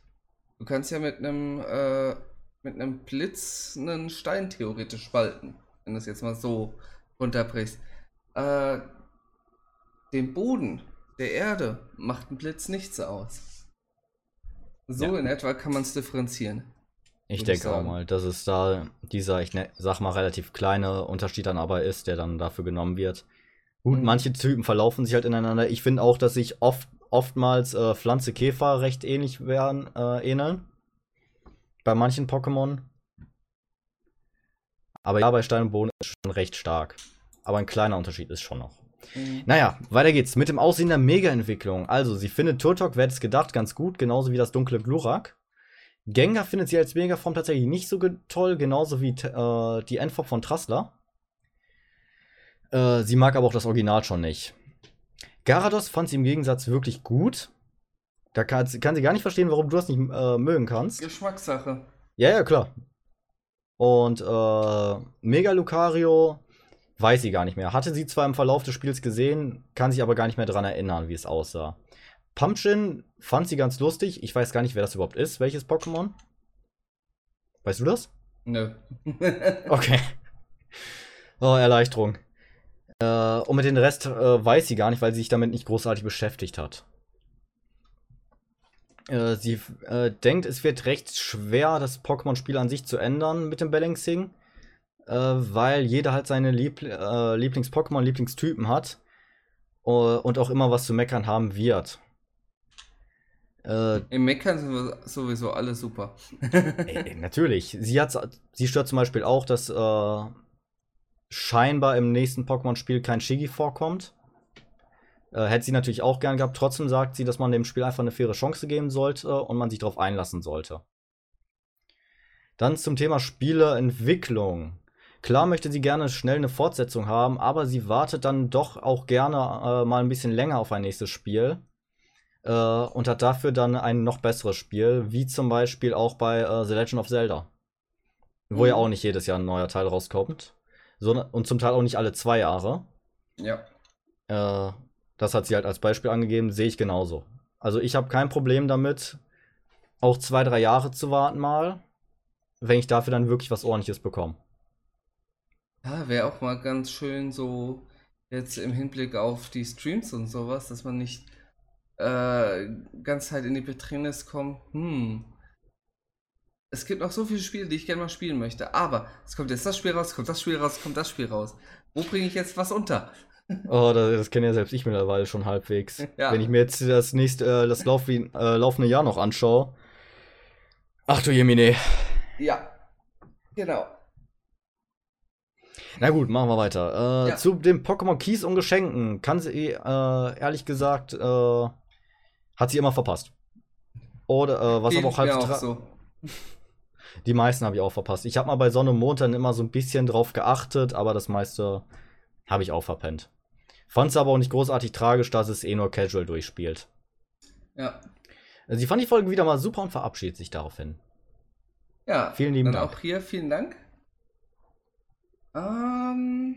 Speaker 2: Du kannst ja mit einem äh, mit einem Blitz einen Stein theoretisch spalten, wenn du es jetzt mal so runterbrichst. Äh, den Boden der Erde macht ein Blitz nichts aus. So
Speaker 3: Ja.
Speaker 2: in etwa kann man es differenzieren.
Speaker 3: Ich
Speaker 2: Würde ich
Speaker 3: denke auch mal, dass es da dieser, ich ne, sag mal, relativ kleine Unterschied dann aber ist, der dann dafür genommen wird. Gut,
Speaker 2: Mhm.
Speaker 3: manche Typen verlaufen sich halt ineinander. Ich finde auch, dass sich oft, oftmals äh, Pflanze, Käfer recht ähnlich werden, äh, ähneln. Bei manchen Pokémon. Aber ja, bei Stein und Boden ist schon recht stark. Aber ein kleiner Unterschied ist schon noch.
Speaker 2: Mhm.
Speaker 3: Naja, weiter geht's. Mit dem Aussehen der Mega-Entwicklung. Also, sie findet Turtok, wer hätte es gedacht, ganz gut, genauso wie das dunkle Glurak. Gengar findet sie als Megaform tatsächlich nicht so ge- toll, genauso wie äh, die Endform von Trassler. Äh, sie mag aber auch das Original schon nicht. Garados fand sie im Gegensatz wirklich gut. Da kann, kann sie gar nicht verstehen, warum du das nicht äh, mögen kannst.
Speaker 2: Geschmackssache.
Speaker 3: Ja, ja, klar. Und äh, Mega Lucario weiß sie gar nicht mehr. Hatte sie zwar im Verlauf des Spiels gesehen, kann sich aber gar nicht mehr daran erinnern, wie es aussah. Pumpkin fand sie ganz lustig. Ich weiß gar nicht, wer das überhaupt ist. Welches Pokémon? Weißt du das?
Speaker 2: Nö.
Speaker 3: Okay. Oh, Erleichterung. Äh, und mit dem Rest äh, weiß sie gar nicht, weil sie sich damit nicht großartig beschäftigt hat. Äh, sie äh, denkt, es wird recht schwer, das Pokémon-Spiel an sich zu ändern mit dem Balancing, äh, weil jeder halt seine Liebl äh, Lieblings-Pokémon, Lieblingstypen hat und auch immer was zu meckern haben wird. Äh,
Speaker 2: Im Meckern sind wir sowieso alle super.
Speaker 3: Ey, natürlich. Sie, sie stört zum Beispiel auch, dass äh, scheinbar im nächsten Pokémon-Spiel kein Shigi vorkommt. Äh, hätte sie natürlich auch gern gehabt. Trotzdem sagt sie, dass man dem Spiel einfach eine faire Chance geben sollte und man sich darauf einlassen sollte. Dann zum Thema Spieleentwicklung. Klar möchte sie gerne schnell eine Fortsetzung haben, aber sie wartet dann doch auch gerne äh, mal ein bisschen länger auf ein nächstes Spiel. Äh, und hat dafür dann ein noch besseres Spiel, wie zum Beispiel auch bei äh, The Legend of Zelda. Wo ja
Speaker 2: Mhm.
Speaker 3: auch nicht jedes Jahr ein neuer Teil rauskommt. sondern- und zum Teil auch nicht alle zwei Jahre.
Speaker 2: Ja.
Speaker 3: Äh, das hat sie halt als Beispiel angegeben, sehe ich genauso. Also ich habe kein Problem damit, auch zwei, drei Jahre zu warten mal, wenn ich dafür dann wirklich was ordentliches bekomme.
Speaker 2: Ja, wäre auch mal ganz schön so jetzt im Hinblick auf die Streams und sowas, dass man nicht äh, ganz halt in die Bedrängnis kommt. Hm. Es gibt noch so viele Spiele, die ich gerne mal spielen möchte, aber es kommt jetzt das Spiel raus, kommt das Spiel raus, kommt das Spiel raus. Wo bringe ich jetzt was unter?
Speaker 3: Oh, das, das kenne ja selbst ich mittlerweile schon halbwegs.
Speaker 2: Ja.
Speaker 3: Wenn ich mir jetzt das nächste, äh, das Lauf, äh, laufende Jahr noch anschaue. Ach du Jemine.
Speaker 2: Ja. Genau.
Speaker 3: Na gut, machen wir weiter. Äh,
Speaker 2: Ja.
Speaker 3: Zu den Pokémon Keys und Geschenken kann sie, äh, ehrlich gesagt, äh, hat sie immer verpasst. Oder, äh, was
Speaker 2: Geht
Speaker 3: aber auch halt.
Speaker 2: auch so.
Speaker 3: Die meisten habe ich auch verpasst. Ich habe mal bei Sonne und Mond dann immer so ein bisschen drauf geachtet, aber das meiste habe ich auch verpennt. Fand es aber auch nicht großartig tragisch, dass es eh nur casual durchspielt.
Speaker 2: Ja.
Speaker 3: Also, sie fand die Folge wieder mal super und verabschiedet sich daraufhin.
Speaker 2: Ja.
Speaker 3: Vielen lieben Dank.
Speaker 2: auch hier vielen Dank. Ähm,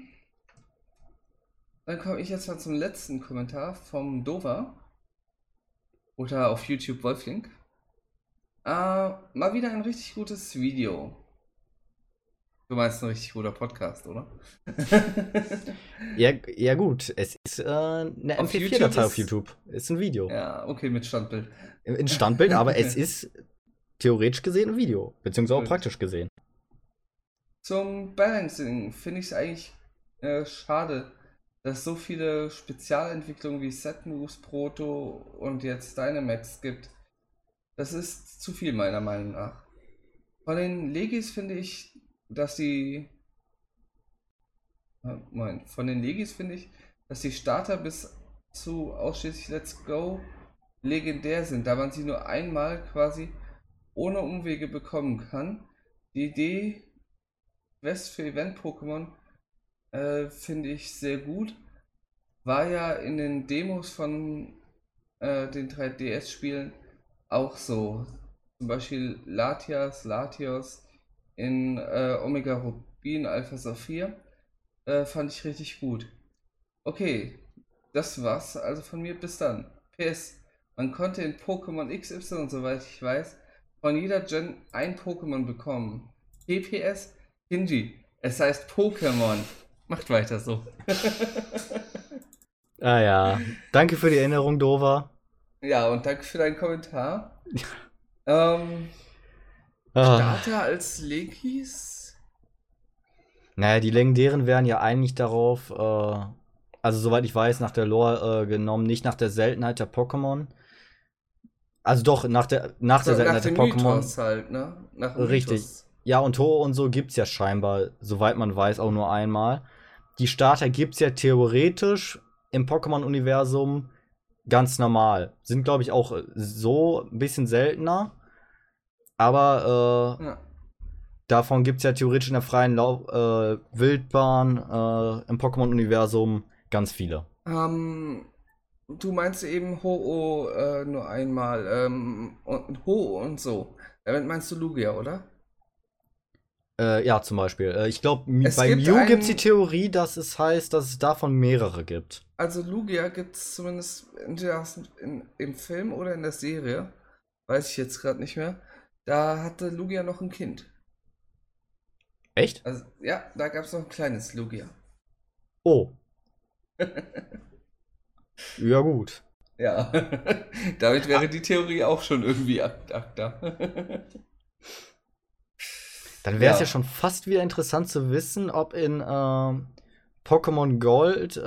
Speaker 2: dann komme ich jetzt mal zum letzten Kommentar vom Dover. Oder auf YouTube Wolflink. Äh, mal wieder ein richtig gutes Video. Du meinst ein richtig guter Podcast, oder?
Speaker 3: Ja, ja gut, es ist äh, eine
Speaker 2: Auf
Speaker 3: MP4-Datei
Speaker 2: YouTube
Speaker 3: auf
Speaker 2: ist-
Speaker 3: YouTube. Ist ein Video.
Speaker 2: ja, okay, mit Standbild.
Speaker 3: In Standbild, aber es ist theoretisch gesehen ein Video. Beziehungsweise auch praktisch gesehen.
Speaker 2: Zum Balancing finde ich es eigentlich äh, schade, dass so viele Spezialentwicklungen wie Set Moves, Proto und jetzt Dynamax gibt. Das ist zu viel meiner Meinung nach. Von den Legis finde ich, dass die. Ah, Moment, von den Legis finde ich, dass die Starter bis zu ausschließlich Let's Go legendär sind, da man sie nur einmal quasi ohne Umwege bekommen kann. Die Idee Quest für Event-Pokémon äh, finde ich sehr gut. War ja in den Demos von äh, den 3DS-Spielen auch so. Zum Beispiel Latias, Latios in äh, Omega Rubin Alpha Saphir. Äh, fand ich richtig gut. Okay, das war's also von mir. Bis dann. PS. Man konnte in Pokémon XY, soweit ich weiß, von jeder Gen ein Pokémon bekommen. PPS Hinji. Es heißt Pokémon. Macht weiter so.
Speaker 3: Ah ja. Danke für die Erinnerung, Dover.
Speaker 2: Ja, und danke für deinen Kommentar. ähm,
Speaker 3: Ah.
Speaker 2: Starter als Legis?
Speaker 3: Naja, die legendären wären ja eigentlich darauf, äh, also soweit ich weiß, nach der Lore äh, genommen, nicht nach der Seltenheit der Pokémon. Also doch, nach der, nach der
Speaker 2: So, nach
Speaker 3: Seltenheit der
Speaker 2: dem
Speaker 3: Pokémon.
Speaker 2: Halt, ne? Nach
Speaker 3: Richtig.
Speaker 2: Mythos.
Speaker 3: Ja, und Ho und so gibt's ja scheinbar, soweit man weiß, auch nur einmal. Die Starter gibt's ja theoretisch im Pokémon-Universum ganz normal. Sind, glaube ich, auch so ein bisschen seltener. Aber äh,
Speaker 2: Ja.
Speaker 3: davon gibt's ja theoretisch in der freien Lau äh, Wildbahn äh, im Pokémon-Universum ganz viele.
Speaker 2: Ähm, du meinst eben Ho-Oh äh, nur einmal. Ähm, und Ho und so. Damit meinst du Lugia, oder?
Speaker 3: Äh, ja, zum Beispiel. Äh, ich glaube,
Speaker 2: Es
Speaker 3: bei
Speaker 2: gibt
Speaker 3: Mew
Speaker 2: einen-
Speaker 3: gibt's die Theorie, dass es heißt, dass es davon mehrere gibt.
Speaker 2: Also Lugia gibt es zumindest entweder in, im Film oder in der Serie. Weiß ich jetzt gerade nicht mehr. Da hatte Lugia noch ein Kind.
Speaker 3: Echt?
Speaker 2: Also ja, da gab es noch ein kleines Lugia.
Speaker 3: Oh. ja, gut.
Speaker 2: Ja, damit wäre die Theorie auch schon irgendwie ad acta.
Speaker 3: Dann wäre es
Speaker 2: Ja.
Speaker 3: ja. schon fast wieder interessant zu wissen, ob in ähm, Pokémon Gold äh,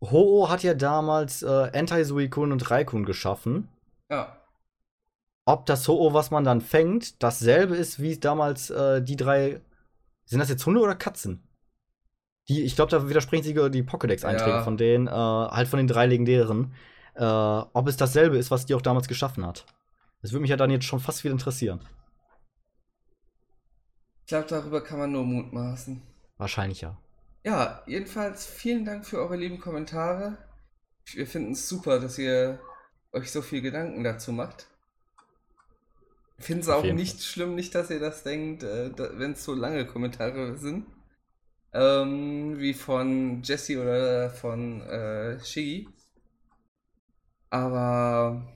Speaker 3: Ho-Oh hat ja damals äh, Entei-Suicune und Raikun geschaffen.
Speaker 2: ja,
Speaker 3: Ob das Ho-Oh, was man dann fängt, dasselbe ist wie damals äh, die drei. Sind das jetzt Hunde oder Katzen? Die, ich glaube, da widersprechen sich die Pokédex-Einträge
Speaker 2: Ja.
Speaker 3: von denen, äh, halt von den drei legendären. Äh, ob es dasselbe ist, was die auch damals geschaffen hat. Das würde mich ja dann jetzt schon fast wieder interessieren.
Speaker 2: Ich glaube, darüber kann man nur mutmaßen.
Speaker 3: Wahrscheinlich ja.
Speaker 2: Ja, jedenfalls vielen Dank für eure lieben Kommentare. Wir finden es super, dass ihr euch so viel Gedanken dazu macht. Ich finde es auch nicht schlimm, nicht, dass ihr das denkt, äh, wenn es so lange Kommentare sind. Ähm, wie von Jesse oder von äh, Shiggy. Aber.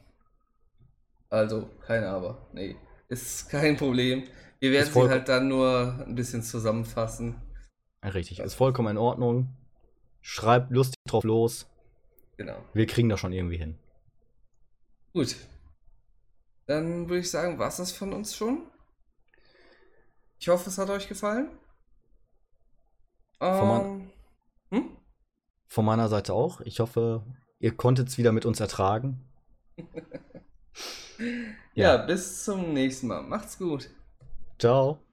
Speaker 2: Also, kein Aber. Nee, ist kein Problem. Wir werden sie halt dann nur ein bisschen zusammenfassen.
Speaker 3: Ja, Richtig, ist vollkommen in Ordnung. Schreibt lustig drauf los.
Speaker 2: Genau.
Speaker 3: Wir kriegen das schon irgendwie hin.
Speaker 2: Gut. Dann würde ich sagen, war es das von uns schon. Ich hoffe, es hat euch gefallen.
Speaker 3: Von mein-
Speaker 2: Ähm, hm?
Speaker 3: Von meiner Seite auch. Ich hoffe, ihr konntet es wieder mit uns ertragen.
Speaker 2: ja, bis zum nächsten Mal. Macht's gut.
Speaker 3: Ciao.